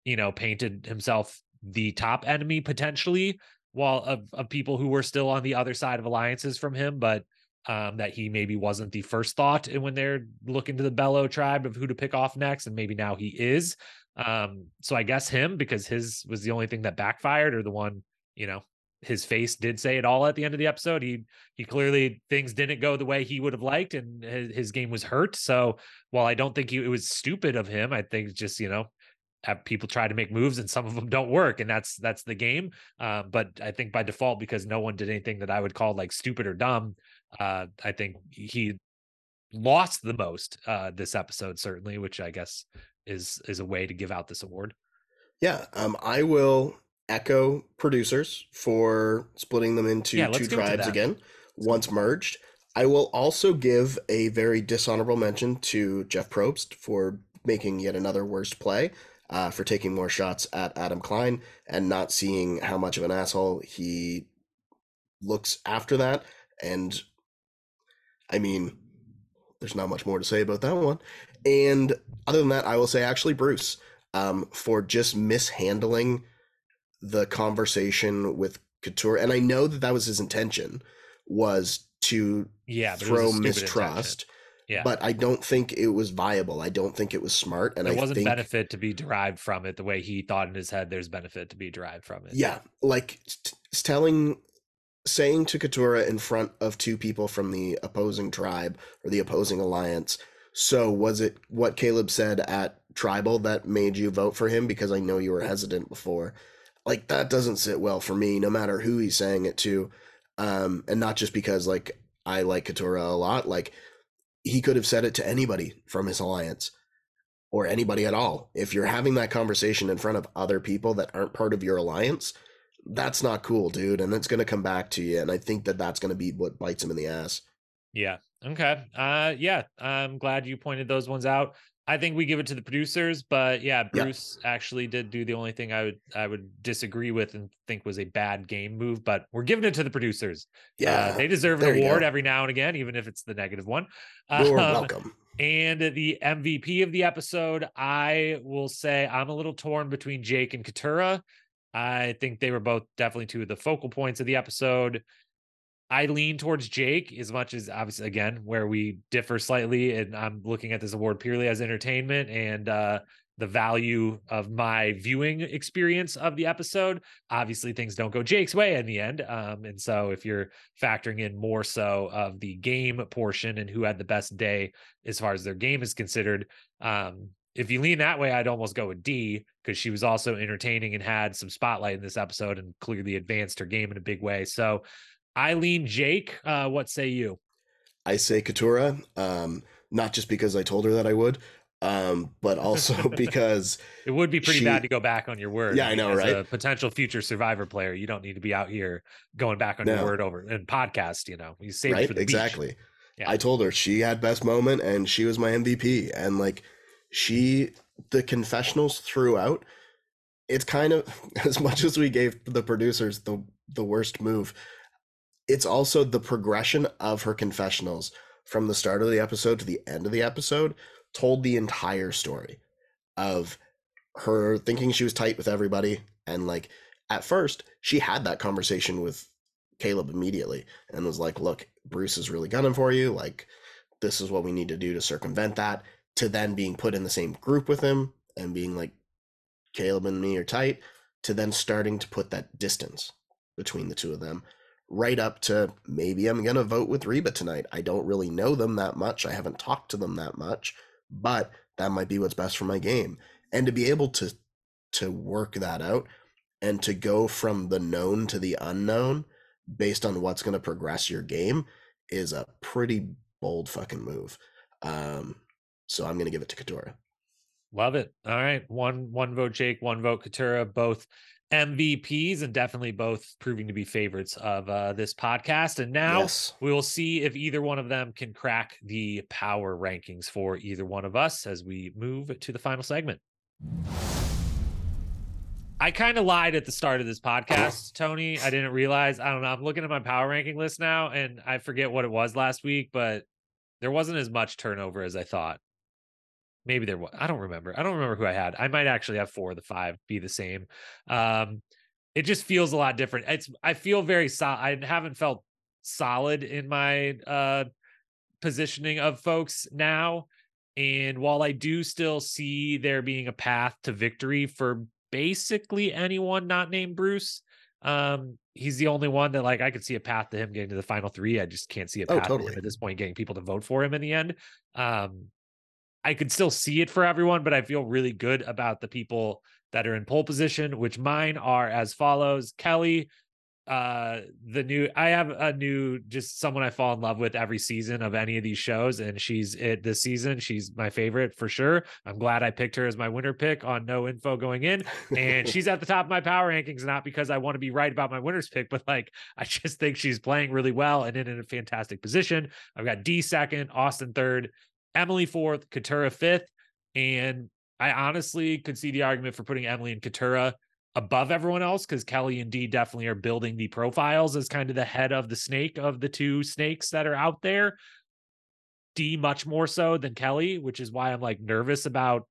[SPEAKER 1] you know painted himself the top enemy potentially, while of of people who were still on the other side of alliances from him, but um, that he maybe wasn't the first thought and when they're looking to the Belo tribe of who to pick off next, and maybe now he is. Um, so I guess him because his was the only thing that backfired, or the one you know his face did say it all at the end of the episode. He he clearly things didn't go the way he would have liked, and his, his game was hurt. So while I don't think he, it was stupid of him, I think just you know have people try to make moves and some of them don't work and that's that's the game uh, but i think by default because no one did anything that i would call like stupid or dumb uh, i think he lost the most uh, this episode certainly which i guess is is a way to give out this award.
[SPEAKER 2] Yeah, um, I will echo producers for splitting them into yeah, two tribes again once merged. I will also give a very dishonorable mention to Jeff Probst for making yet another worst play, uh, for taking more shots at Adam Klein and not seeing how much of an asshole he looks after that. And I mean, there's not much more to say about that one. And other than that, I will say actually Bruce um, for just mishandling the conversation with Katurah, And I know that that was his intention was to
[SPEAKER 1] yeah,
[SPEAKER 2] throw mistrust. Yeah. But I don't think it was viable. I don't think it was smart. And
[SPEAKER 1] there
[SPEAKER 2] I
[SPEAKER 1] wasn't
[SPEAKER 2] think,
[SPEAKER 1] benefit to be derived from it the way he thought in his head there's benefit to be derived from it.
[SPEAKER 2] Yeah. Like t- telling saying to Katurah in front of two people from the opposing tribe or the opposing alliance so was it what Kaleb said at Tribal that made you vote for him? Because I know you were hesitant before. Like that doesn't sit well for me, no matter who he's saying it to. Um, and not just because like I like Katurah a lot. Like he could have said it to anybody from his alliance or anybody at all. If you're having that conversation in front of other people that aren't part of your alliance, that's not cool, dude. And it's going to come back to you. And I think that that's going to be what bites him in the ass.
[SPEAKER 1] Yeah. Okay. Uh yeah, I'm glad you pointed those ones out. I think we give it to the producers, but yeah, Bruce yeah. actually did do the only thing I would I would disagree with and think was a bad game move, but we're giving it to the producers. Yeah, uh, they deserve an award every now and again, even if it's the negative one.
[SPEAKER 2] You're um, welcome.
[SPEAKER 1] And the MVP of the episode, I will say I'm a little torn between Jake and Katurah. I think they were both definitely two of the focal points of the episode. I lean towards Jake as much as obviously again where we differ slightly, and I'm looking at this award purely as entertainment. And uh, the value of my viewing experience of the episode. Obviously, things don't go Jake's way in the end. Um, and so, if you're factoring in more so of the game portion and who had the best day as far as their game is considered, um, if you lean that way, I'd almost go with Dee because she was also entertaining and had some spotlight in this episode and clearly advanced her game in a big way. So, I lean Jake. Uh, what say you?
[SPEAKER 2] I say Katurah, um, not just because I told her that I would, um, but also because
[SPEAKER 1] it would be pretty she, bad to go back on your word.
[SPEAKER 2] Yeah, I, mean, I know, right? A
[SPEAKER 1] potential future survivor player, you don't need to be out here going back on no. your word over and podcast. You know, you save right?
[SPEAKER 2] exactly. Yeah. I told her she had best moment and she was my MVP, and like she, the confessionals throughout. It's kind of as much as we gave the producers the the worst move. It's also the progression of her confessionals from the start of the episode to the end of the episode told the entire story of her thinking she was tight with everybody and like at first she had that conversation with Kaleb immediately and was like look Bruce is really gunning for you like this is what we need to do to circumvent that to then being put in the same group with him and being like Kaleb and me are tight to then starting to put that distance between the two of them right up to maybe I'm going to vote with Reba tonight. I don't really know them that much. I haven't talked to them that much, but that might be what's best for my game. And to be able to to work that out and to go from the known to the unknown based on what's going to progress your game is a pretty bold fucking move. Um, so I'm going to give it to Katurah.
[SPEAKER 1] Love it. All right, one one vote Jake, one vote Katurah, both MVPs and definitely both proving to be favorites of uh, this podcast. And now yes. we will see if either one of them can crack the power rankings for either one of us as we move to the final segment. I kind of lied at the start of this podcast, Tony. I didn't realize. I don't know. I'm looking at my power ranking list now and I forget what it was last week, but there wasn't as much turnover as I thought maybe there was. I don't remember. I don't remember who I had. I might actually have four of the five be the same. Um, it just feels a lot different. It's I feel very solid. I haven't felt solid in my uh positioning of folks now. And while I do still see there being a path to victory for basically anyone not named Bruce, um, he's the only one that like I could see a path to him getting to the final three. I just can't see a oh, path oh, totally. at this point getting people to vote for him in the end. Um, I could still see it for everyone, but I feel really good about the people that are in pole position, which mine are as follows. Kellie, uh the new I have a new just someone I fall in love with every season of any of these shows and she's it this season she's my favorite for sure. I'm glad I picked her as my winner pick on no info going in and she's at the top of my power rankings not because I want to be right about my winner's pick but like I just think she's playing really well and in, in a fantastic position. I've got Dee second, Austin third, Emily fourth, Katurah fifth. And I honestly could see the argument for putting Emily and Katurah above everyone else because Kellie and Dee definitely are building the profiles as kind of the head of the snake of the two snakes that are out there. Dee much more so than Kellie, which is why I'm like nervous about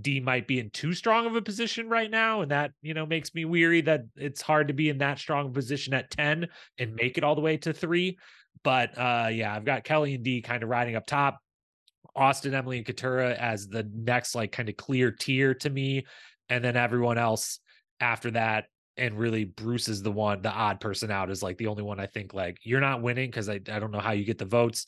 [SPEAKER 1] Dee might be in too strong of a position right now. And that, you know, makes me weary that it's hard to be in that strong position at 10 and make it all the way to three. But uh yeah, I've got Kellie and Dee kind of riding up top. Austin, Emily, and Katurah as the next like kind of clear tier to me, and then everyone else after that. And really, Bruce is the one, the odd person out is like the only one I think like you're not winning because I, I don't know how you get the votes.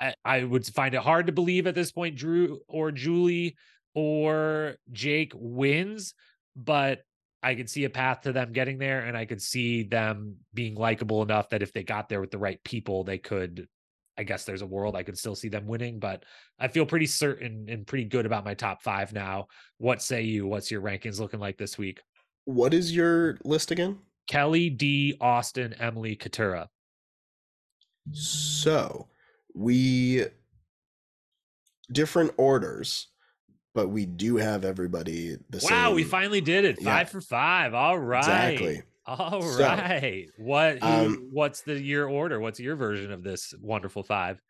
[SPEAKER 1] I, I would find it hard to believe at this point Drew or Julie or Jake wins, but I could see a path to them getting there, and I could see them being likable enough that if they got there with the right people, they could I guess there's a world I could still see them winning, but I feel pretty certain and pretty good about my top five now. What say you? What's your rankings looking like this week?
[SPEAKER 2] What is your list again?
[SPEAKER 1] Kellie, Dee, Austin, Emily, Katurah.
[SPEAKER 2] So we different orders, but we do have everybody the
[SPEAKER 1] wow,
[SPEAKER 2] same.
[SPEAKER 1] Wow, we finally did it. Five yeah. for five. All right. Exactly. All so, right. What um, what's the year order? What's your version of this wonderful five?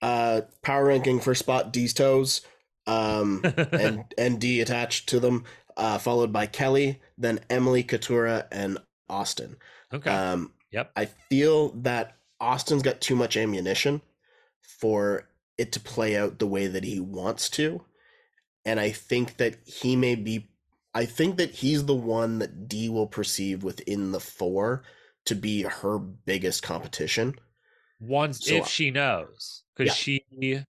[SPEAKER 2] Uh power ranking for spot Dee's toes, um and and Dee attached to them, uh followed by Kellie, then Emily, Katurah, and Austin.
[SPEAKER 1] Okay. Um yep.
[SPEAKER 2] I feel that Austin's got too much ammunition for it to play out the way that he wants to. and I think that he may be. I think that he's the one that Dee will perceive within the four to be her biggest competition.
[SPEAKER 1] Once so, if she knows, because yeah. she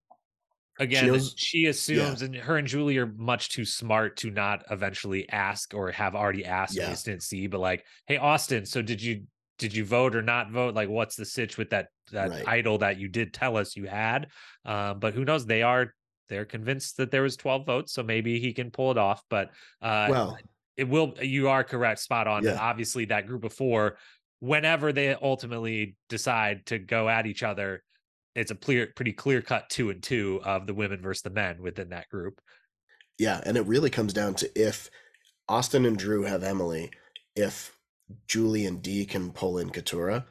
[SPEAKER 1] again she, knows, she assumes, yeah. and her and Julie are much too smart to not eventually ask or have already asked yeah. didn't see. But like, hey Austin, so did you did you vote or not vote? Like, what's the sitch with that that right. idol that you did tell us you had? Um, but who knows? They are they're convinced that there was 12 votes, so maybe he can pull it off. But uh, well, it will. You are correct, spot on. Yeah. obviously, that group of four, whenever they ultimately decide to go at each other, it's a clear, pretty clear cut two and two of the women versus the men within that group.
[SPEAKER 2] Yeah, and it really comes down to if Austin and Drew have Emily, if Julie and Dee can pull in Katurah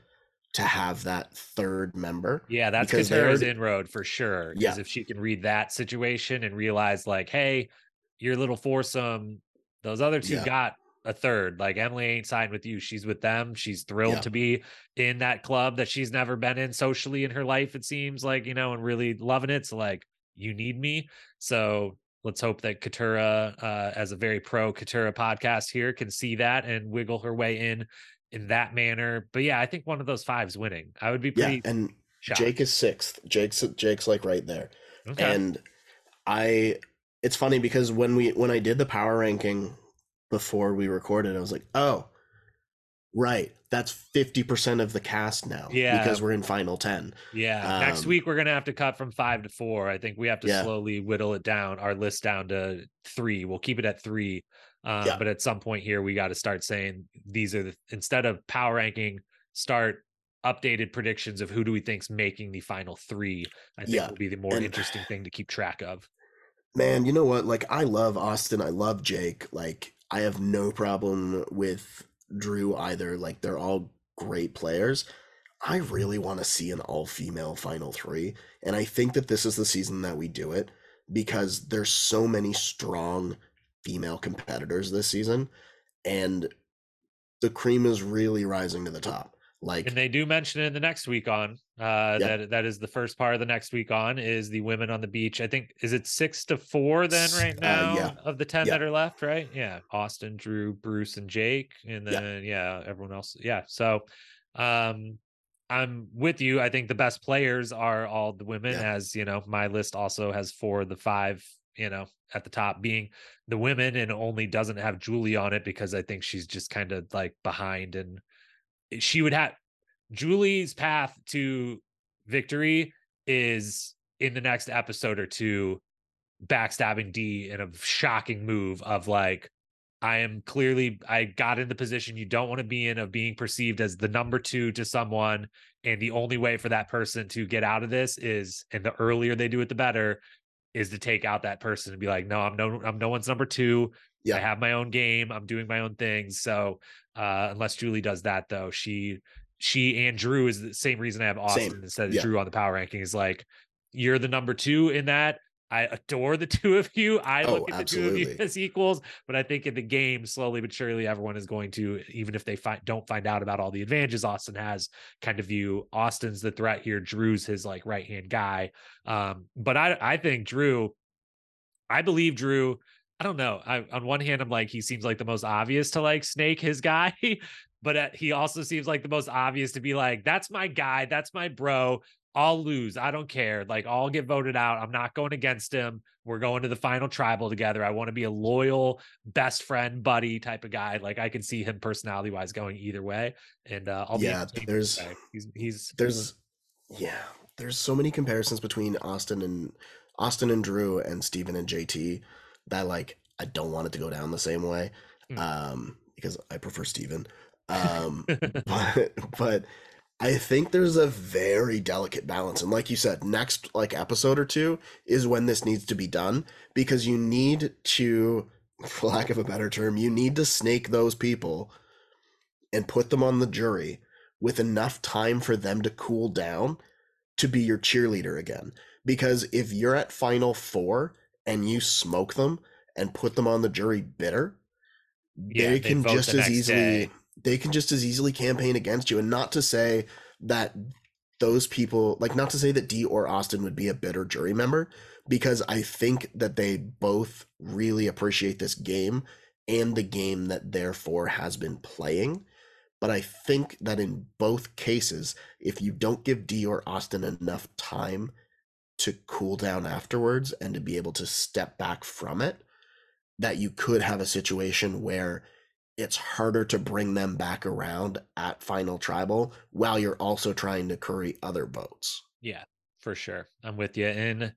[SPEAKER 2] to have that third member.
[SPEAKER 1] Yeah, that's Katurah's inroad for sure. Because yeah. if she can read that situation and realize, like, hey, your little foursome, those other two yeah. got a third. Like Emily ain't signed with you. She's with them. She's thrilled yeah. to be in that club that she's never been in socially in her life, it seems like, you know, and really loving it. So like you need me. So let's hope that Katurah, uh, as a very pro Katurah podcast here, can see that and wiggle her way in in that manner. But yeah, I think one of those fives winning. I would be pretty.
[SPEAKER 2] Yeah, and shocked. Jake is sixth. Jake's Jake's like right there, okay. and I. It's funny because when we when I did the power ranking before we recorded, I was like, oh, right. That's 50% of the cast now.
[SPEAKER 1] Yeah.
[SPEAKER 2] Because we're in final 10.
[SPEAKER 1] Yeah. Um, Next week, we're to have to cut from five to four. I think we have to yeah. slowly whittle it down, our list down to three. We'll keep it at three. Uh, yeah. But at some point here, we got to start saying these are the, instead of power ranking, start updated predictions of who do we think's making the final three. I think yeah. will be the more and, interesting thing to keep track of.
[SPEAKER 2] Man, you know what? Like, I love Austin. I love Jake. Like, I have no problem with Drew either. Like they're all great players. I really want to see an all female final three. And I think that this is the season that we do it because there's so many strong female competitors this season. And the cream is really rising to the top. Like
[SPEAKER 1] and they do mention it in the next week on. Uh yeah. that that is the first part of the next week on is the women on the beach. I think is it six to four then right now uh, yeah. of the ten yeah. that are left, right? Yeah. Austin, Drew, Bruce, and Jake. And then yeah, everyone else. Yeah. So um I'm with you. I think the best players are all the women, as you know, my list also has four of the five, you know, at the top being the women and only doesn't have Julie on it because I think she's just kind of like behind and eh, she would have Julie's path to victory is in the next episode or two backstabbing Dee in a shocking move of like I am clearly I got in the position you don't want to be in of being perceived as the number 2 to someone and the only way for that person to get out of this is and the earlier they do it the better is to take out that person and be like no I'm no I'm no one's number 2 yeah. I have my own game I'm doing my own things so uh, unless Julie does that though. She she and Drew is the same reason I have Austin same. instead of yeah. Drew on the power ranking is like you're the number two in that. I adore the two of you. I oh, look at absolutely. the two of you as equals, but I think in the game, slowly but surely, everyone is going to, even if they find don't find out about all the advantages Austin has, kind of view Austin's the threat here. Drew's his like right hand guy. Um, but I I think Drew, I believe Drew I don't know. I, on one hand, I'm like, he seems like the most obvious to like snake his guy, but uh, he also seems like the most obvious to be like, that's my guy, that's my bro. I'll lose. I don't care. Like, I'll get voted out. I'm not going against him. We're going to the final tribal together. I want to be a loyal best friend, buddy type of guy. Like, I can see him personality wise going either way. And uh, I'll
[SPEAKER 2] yeah, there's he's he's there's yeah, there's so many comparisons between Austin and Austin and Drew and Stephen and JT that like I don't want it to go down the same way mm. um, because I prefer Stephen. Um, but but I think there's a very delicate balance, and like you said, next like episode or two is when this needs to be done because you need to, for lack of a better term, you need to snake those people and put them on the jury with enough time for them to cool down to be your cheerleader again. Because if you're at final four and you smoke them and put them on the jury bitter, yeah, they can just as easily day. They can just as easily campaign against you. And not to say that those people like not to say that Dee or Austin would be a bitter jury member because I think that they both really appreciate this game and the game that therefore has been playing. But I think that in both cases, if you don't give Dee or Austin enough time to cool down afterwards and to be able to step back from it, that you could have a situation where it's harder to bring them back around at final tribal while you're also trying to curry other votes.
[SPEAKER 1] Yeah, for sure. I'm with you. And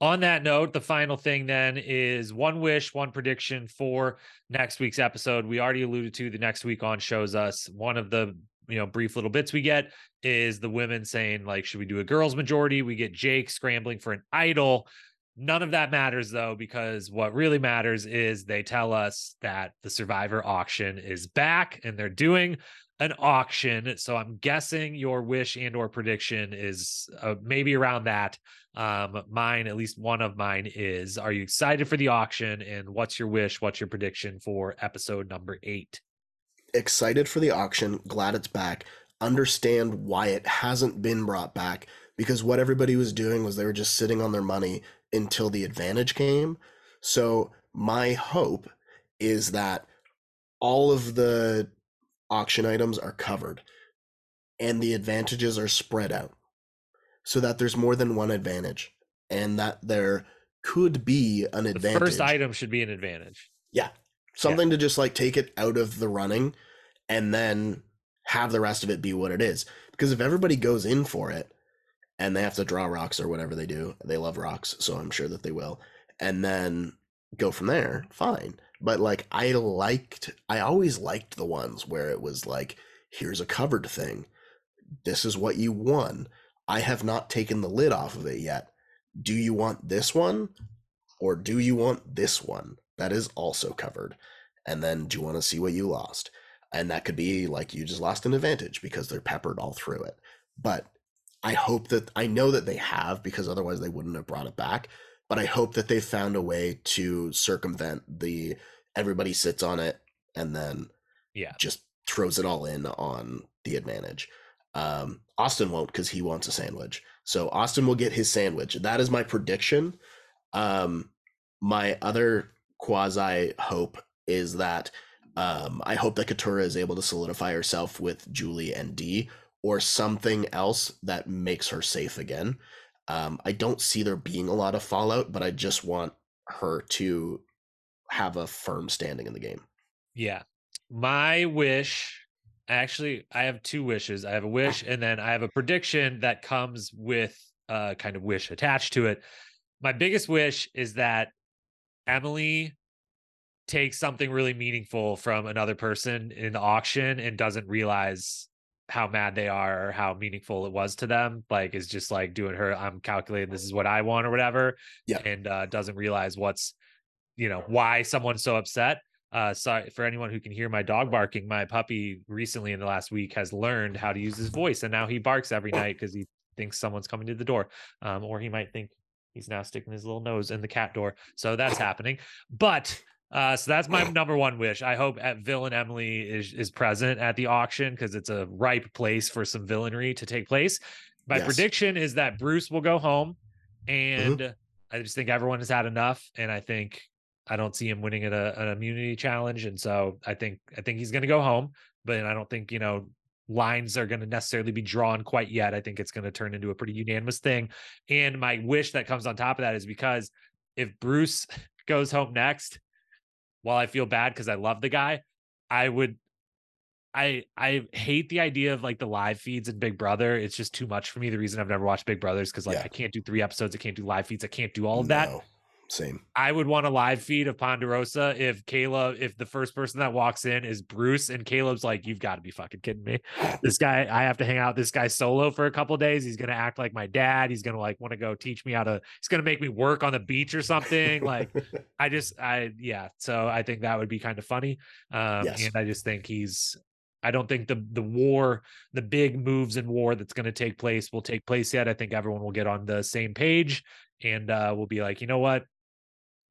[SPEAKER 1] on that note, the final thing then is one wish, one prediction for next week's episode. We already alluded to the next week on shows us one of the you know brief little bits we get is the women saying like should we do a girls majority we get jake scrambling for an idol None of that matters though, because what really matters is they tell us that the survivor auction is back and they're doing an auction. So I'm guessing your wish and or prediction is uh, maybe around that. Um, mine, at least one of mine is, are you excited for the auction? And what's your wish? What's your prediction for episode number eight?
[SPEAKER 2] Excited for the auction. Glad it's back. Understand why it hasn't been brought back because what everybody was doing was they were just sitting on their money until the advantage came. So my hope is that all of the auction items are covered and the advantages are spread out so that there's more than one advantage and that there could be an advantage.
[SPEAKER 1] The first item should be an advantage.
[SPEAKER 2] Yeah. Something yeah. to just like take it out of the running and then have the rest of it be what it is. Because if everybody goes in for it, and they have to draw rocks or whatever they do. They love rocks, so I'm sure that they will. And then go from there, fine. But like I liked I always liked the ones where it was like here's a covered thing. This is what you won. I have not taken the lid off of it yet. Do you want this one or do you want this one that is also covered? And then do you want to see what you lost? And that could be like you just lost an advantage because they're peppered all through it. But I hope that I know that they have because otherwise they wouldn't have brought it back. But I hope that they found a way to circumvent the everybody sits on it and then
[SPEAKER 1] yeah
[SPEAKER 2] just throws it all in on the advantage. Um, Austin won't because he wants a sandwich. So Austin will get his sandwich. That is my prediction. Um, my other quasi hope is that um, I hope that Katurah is able to solidify herself with Julie and Dee or something else that makes her safe again. Um, I don't see there being a lot of fallout, but I just want her to have a firm standing in the game.
[SPEAKER 1] Yeah. My wish actually, I have two wishes. I have a wish and then I have a prediction that comes with a kind of wish attached to it. My biggest wish is that Emily takes something really meaningful from another person in the auction and doesn't realize how mad they are or how meaningful it was to them like is just like doing her i'm calculating this is what i want or whatever
[SPEAKER 2] yeah.
[SPEAKER 1] and uh, doesn't realize what's you know why someone's so upset. Uh sorry for anyone who can hear my dog barking my puppy recently in the last week has learned how to use his voice and now he barks every night because he thinks someone's coming to the door um or he might think he's now sticking his little nose in the cat door. So that's happening. But uh, so that's my number one wish. I hope at Villain Emily is is present at the auction because it's a ripe place for some villainy to take place. My yes. prediction is that Bruce will go home, mm-hmm. and mm-hmm. I just think everyone has had enough, and I think I don't see him winning at a, an immunity challenge, and so I think I think he's going to go home. But I don't think you know lines are going to necessarily be drawn quite yet. I think it's going to turn into a pretty unanimous thing. And my wish that comes on top of that is because if Bruce goes home next, while I feel bad because I love the guy, I would I I hate the idea of like the live feeds and Big Brother. It's just too much for me. The reason I've never watched Big Brothers because like yeah. I can't do three episodes, I can't do live feeds, I can't do all of that.
[SPEAKER 2] Same.
[SPEAKER 1] I would want a live feed of Ponderosa if Kaleb, if the first person that walks in is Bruce and Kaleb's like, you've got to be fucking kidding me. This guy, I have to hang out this guy solo for a couple days. He's gonna act like my dad. He's gonna like want to go teach me how to. He's gonna make me work on the beach or something. like, I just, I yeah. So I think that would be kind of funny. Um, yes. and I just think he's. I don't think the the war, the big moves in war that's going to take place will take place yet. I think everyone will get on the same page and uh, we'll be like, you know what,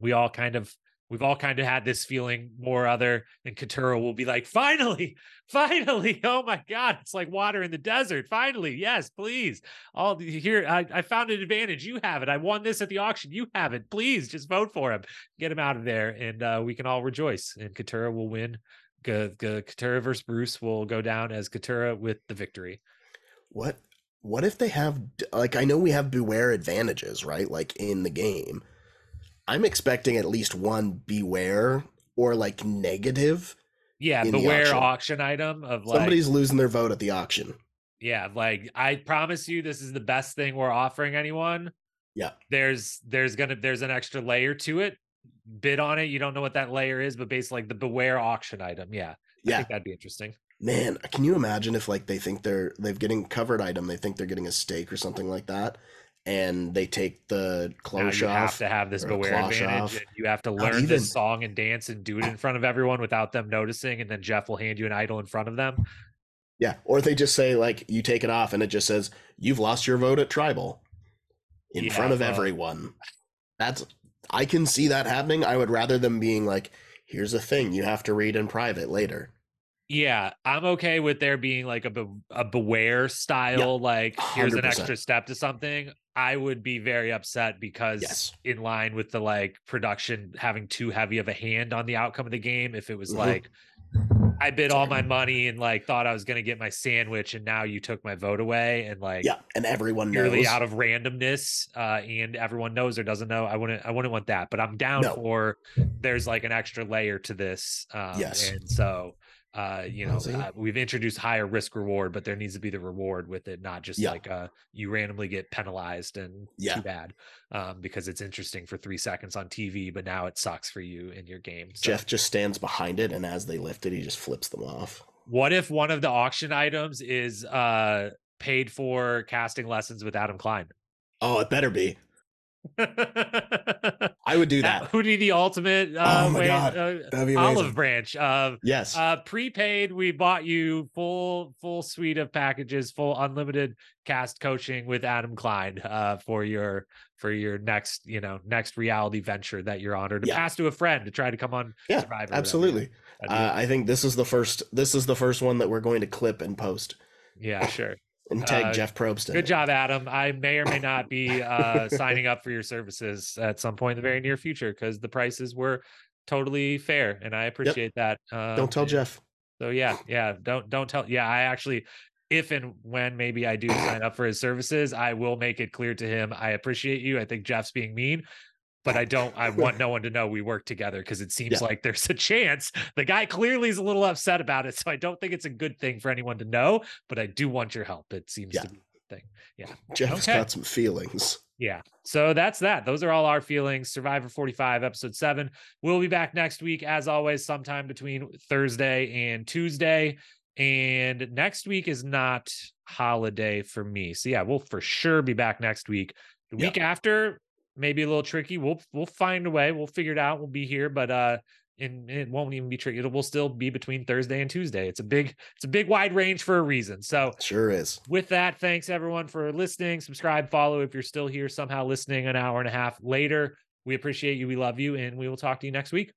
[SPEAKER 1] we all kind of we've all kind of had this feeling more other than Katurah will be like, finally, finally. Oh my God. It's like water in the desert. Finally. Yes, please. All here. I, I found an advantage. You have it. I won this at the auction. You have it. Please just vote for him. Get him out of there. And uh, we can all rejoice. And Katurah will win. G- G- versus Bruce will go down as Katurah with the victory.
[SPEAKER 2] What what if they have like I know we have beware advantages, right? Like in the game I'm expecting at least one beware or like negative.
[SPEAKER 1] Yeah, beware auction. auction. item of like
[SPEAKER 2] somebody's losing their vote at the auction.
[SPEAKER 1] Yeah, like I promise you, this is the best thing we're offering anyone.
[SPEAKER 2] Yeah,
[SPEAKER 1] there's there's gonna there's an extra layer to it. Bid on it. You don't know what that layer is, but basically like the beware auction item. Yeah,
[SPEAKER 2] yeah,
[SPEAKER 1] I think that'd be interesting.
[SPEAKER 2] Man, can you imagine if like they think they're they've getting covered item, they think they're getting a steak or something like that, and they take the clothes
[SPEAKER 1] you
[SPEAKER 2] off.
[SPEAKER 1] have to have this beware advantage. you have to learn even, this song and dance and do it in front of everyone without them noticing, and then Jeff will hand you an idol in front of them.
[SPEAKER 2] Yeah, or they just say like you take it off, and it just says you've lost your vote at tribal in yeah, front of everyone. That's I can see that happening. I would rather them being like, "Here's a thing you have to read in private later."
[SPEAKER 1] Yeah, I'm okay with there being like a be- a beware style, yeah, like here's an extra step to something. I would be very upset because
[SPEAKER 2] yes.
[SPEAKER 1] in line with the like production having too heavy of a hand on the outcome of the game, if it was mm-hmm. like I bid all my money and like thought I was gonna get my sandwich and now you took my vote away and like
[SPEAKER 2] yeah, and everyone
[SPEAKER 1] purely
[SPEAKER 2] knows.
[SPEAKER 1] out of randomness, uh, and everyone knows or doesn't know. I wouldn't I wouldn't want that, but I'm down no. for there's like an extra layer to this. Um,
[SPEAKER 2] yes,
[SPEAKER 1] and so uh you know uh, we've introduced higher risk reward but there needs to be the reward with it not just
[SPEAKER 2] yeah.
[SPEAKER 1] like uh you randomly get penalized and
[SPEAKER 2] yeah.
[SPEAKER 1] too bad um because it's interesting for three seconds on tv but now it sucks for you in your game
[SPEAKER 2] so. jeff just stands behind it and as they lift it he just flips them off
[SPEAKER 1] what if one of the auction items is uh paid for casting lessons with adam klein
[SPEAKER 2] oh it better be I would do that.
[SPEAKER 1] that would be the ultimate uh,
[SPEAKER 2] oh my
[SPEAKER 1] way,
[SPEAKER 2] God.
[SPEAKER 1] Uh, olive branch of
[SPEAKER 2] yes.
[SPEAKER 1] Uh, prepaid, we bought you full full suite of packages, full unlimited cast coaching with Adam Klein uh, for your for your next you know next reality venture that you're on, or to yeah. pass to a friend to try to come on.
[SPEAKER 2] Yeah, Survivor absolutely. Uh, I think this is the first. This is the first one that we're going to clip and post.
[SPEAKER 1] Yeah, sure
[SPEAKER 2] and tag uh, Jeff Probst.
[SPEAKER 1] Good job, Adam. I may or may not be uh, signing up for your services at some point in the very near future because the prices were totally fair, and I appreciate yep. that.
[SPEAKER 2] Um, don't tell Jeff.
[SPEAKER 1] So yeah, yeah, don't don't tell. Yeah, I actually, if and when maybe I do sign up for his services, I will make it clear to him. I appreciate you. I think Jeff's being mean, but I don't I want no one to know we work together because it seems yeah. like there's a chance the guy clearly is a little upset about it. So I don't think it's a good thing for anyone to know, but I do want your help. It seems
[SPEAKER 2] yeah.
[SPEAKER 1] to be a thing. Yeah.
[SPEAKER 2] Jeff's okay. got some feelings.
[SPEAKER 1] Yeah. So that's that. Those are all our feelings. Survivor 45, episode seven. We'll be back next week, as always, sometime between Thursday and Tuesday. And next week is not holiday for me. So yeah, we'll for sure be back next week. The week after, maybe a little tricky. We'll we'll find a way. We'll figure it out. We'll be here, but uh, and it won't even be tricky. It will still be between Thursday and Tuesday. It's a big, it's a big wide range for a reason. So
[SPEAKER 2] sure is.
[SPEAKER 1] With that, thanks everyone for listening. Subscribe, follow if you're still here somehow listening an hour and a half later. We appreciate you. We love you, and we will talk to you next week.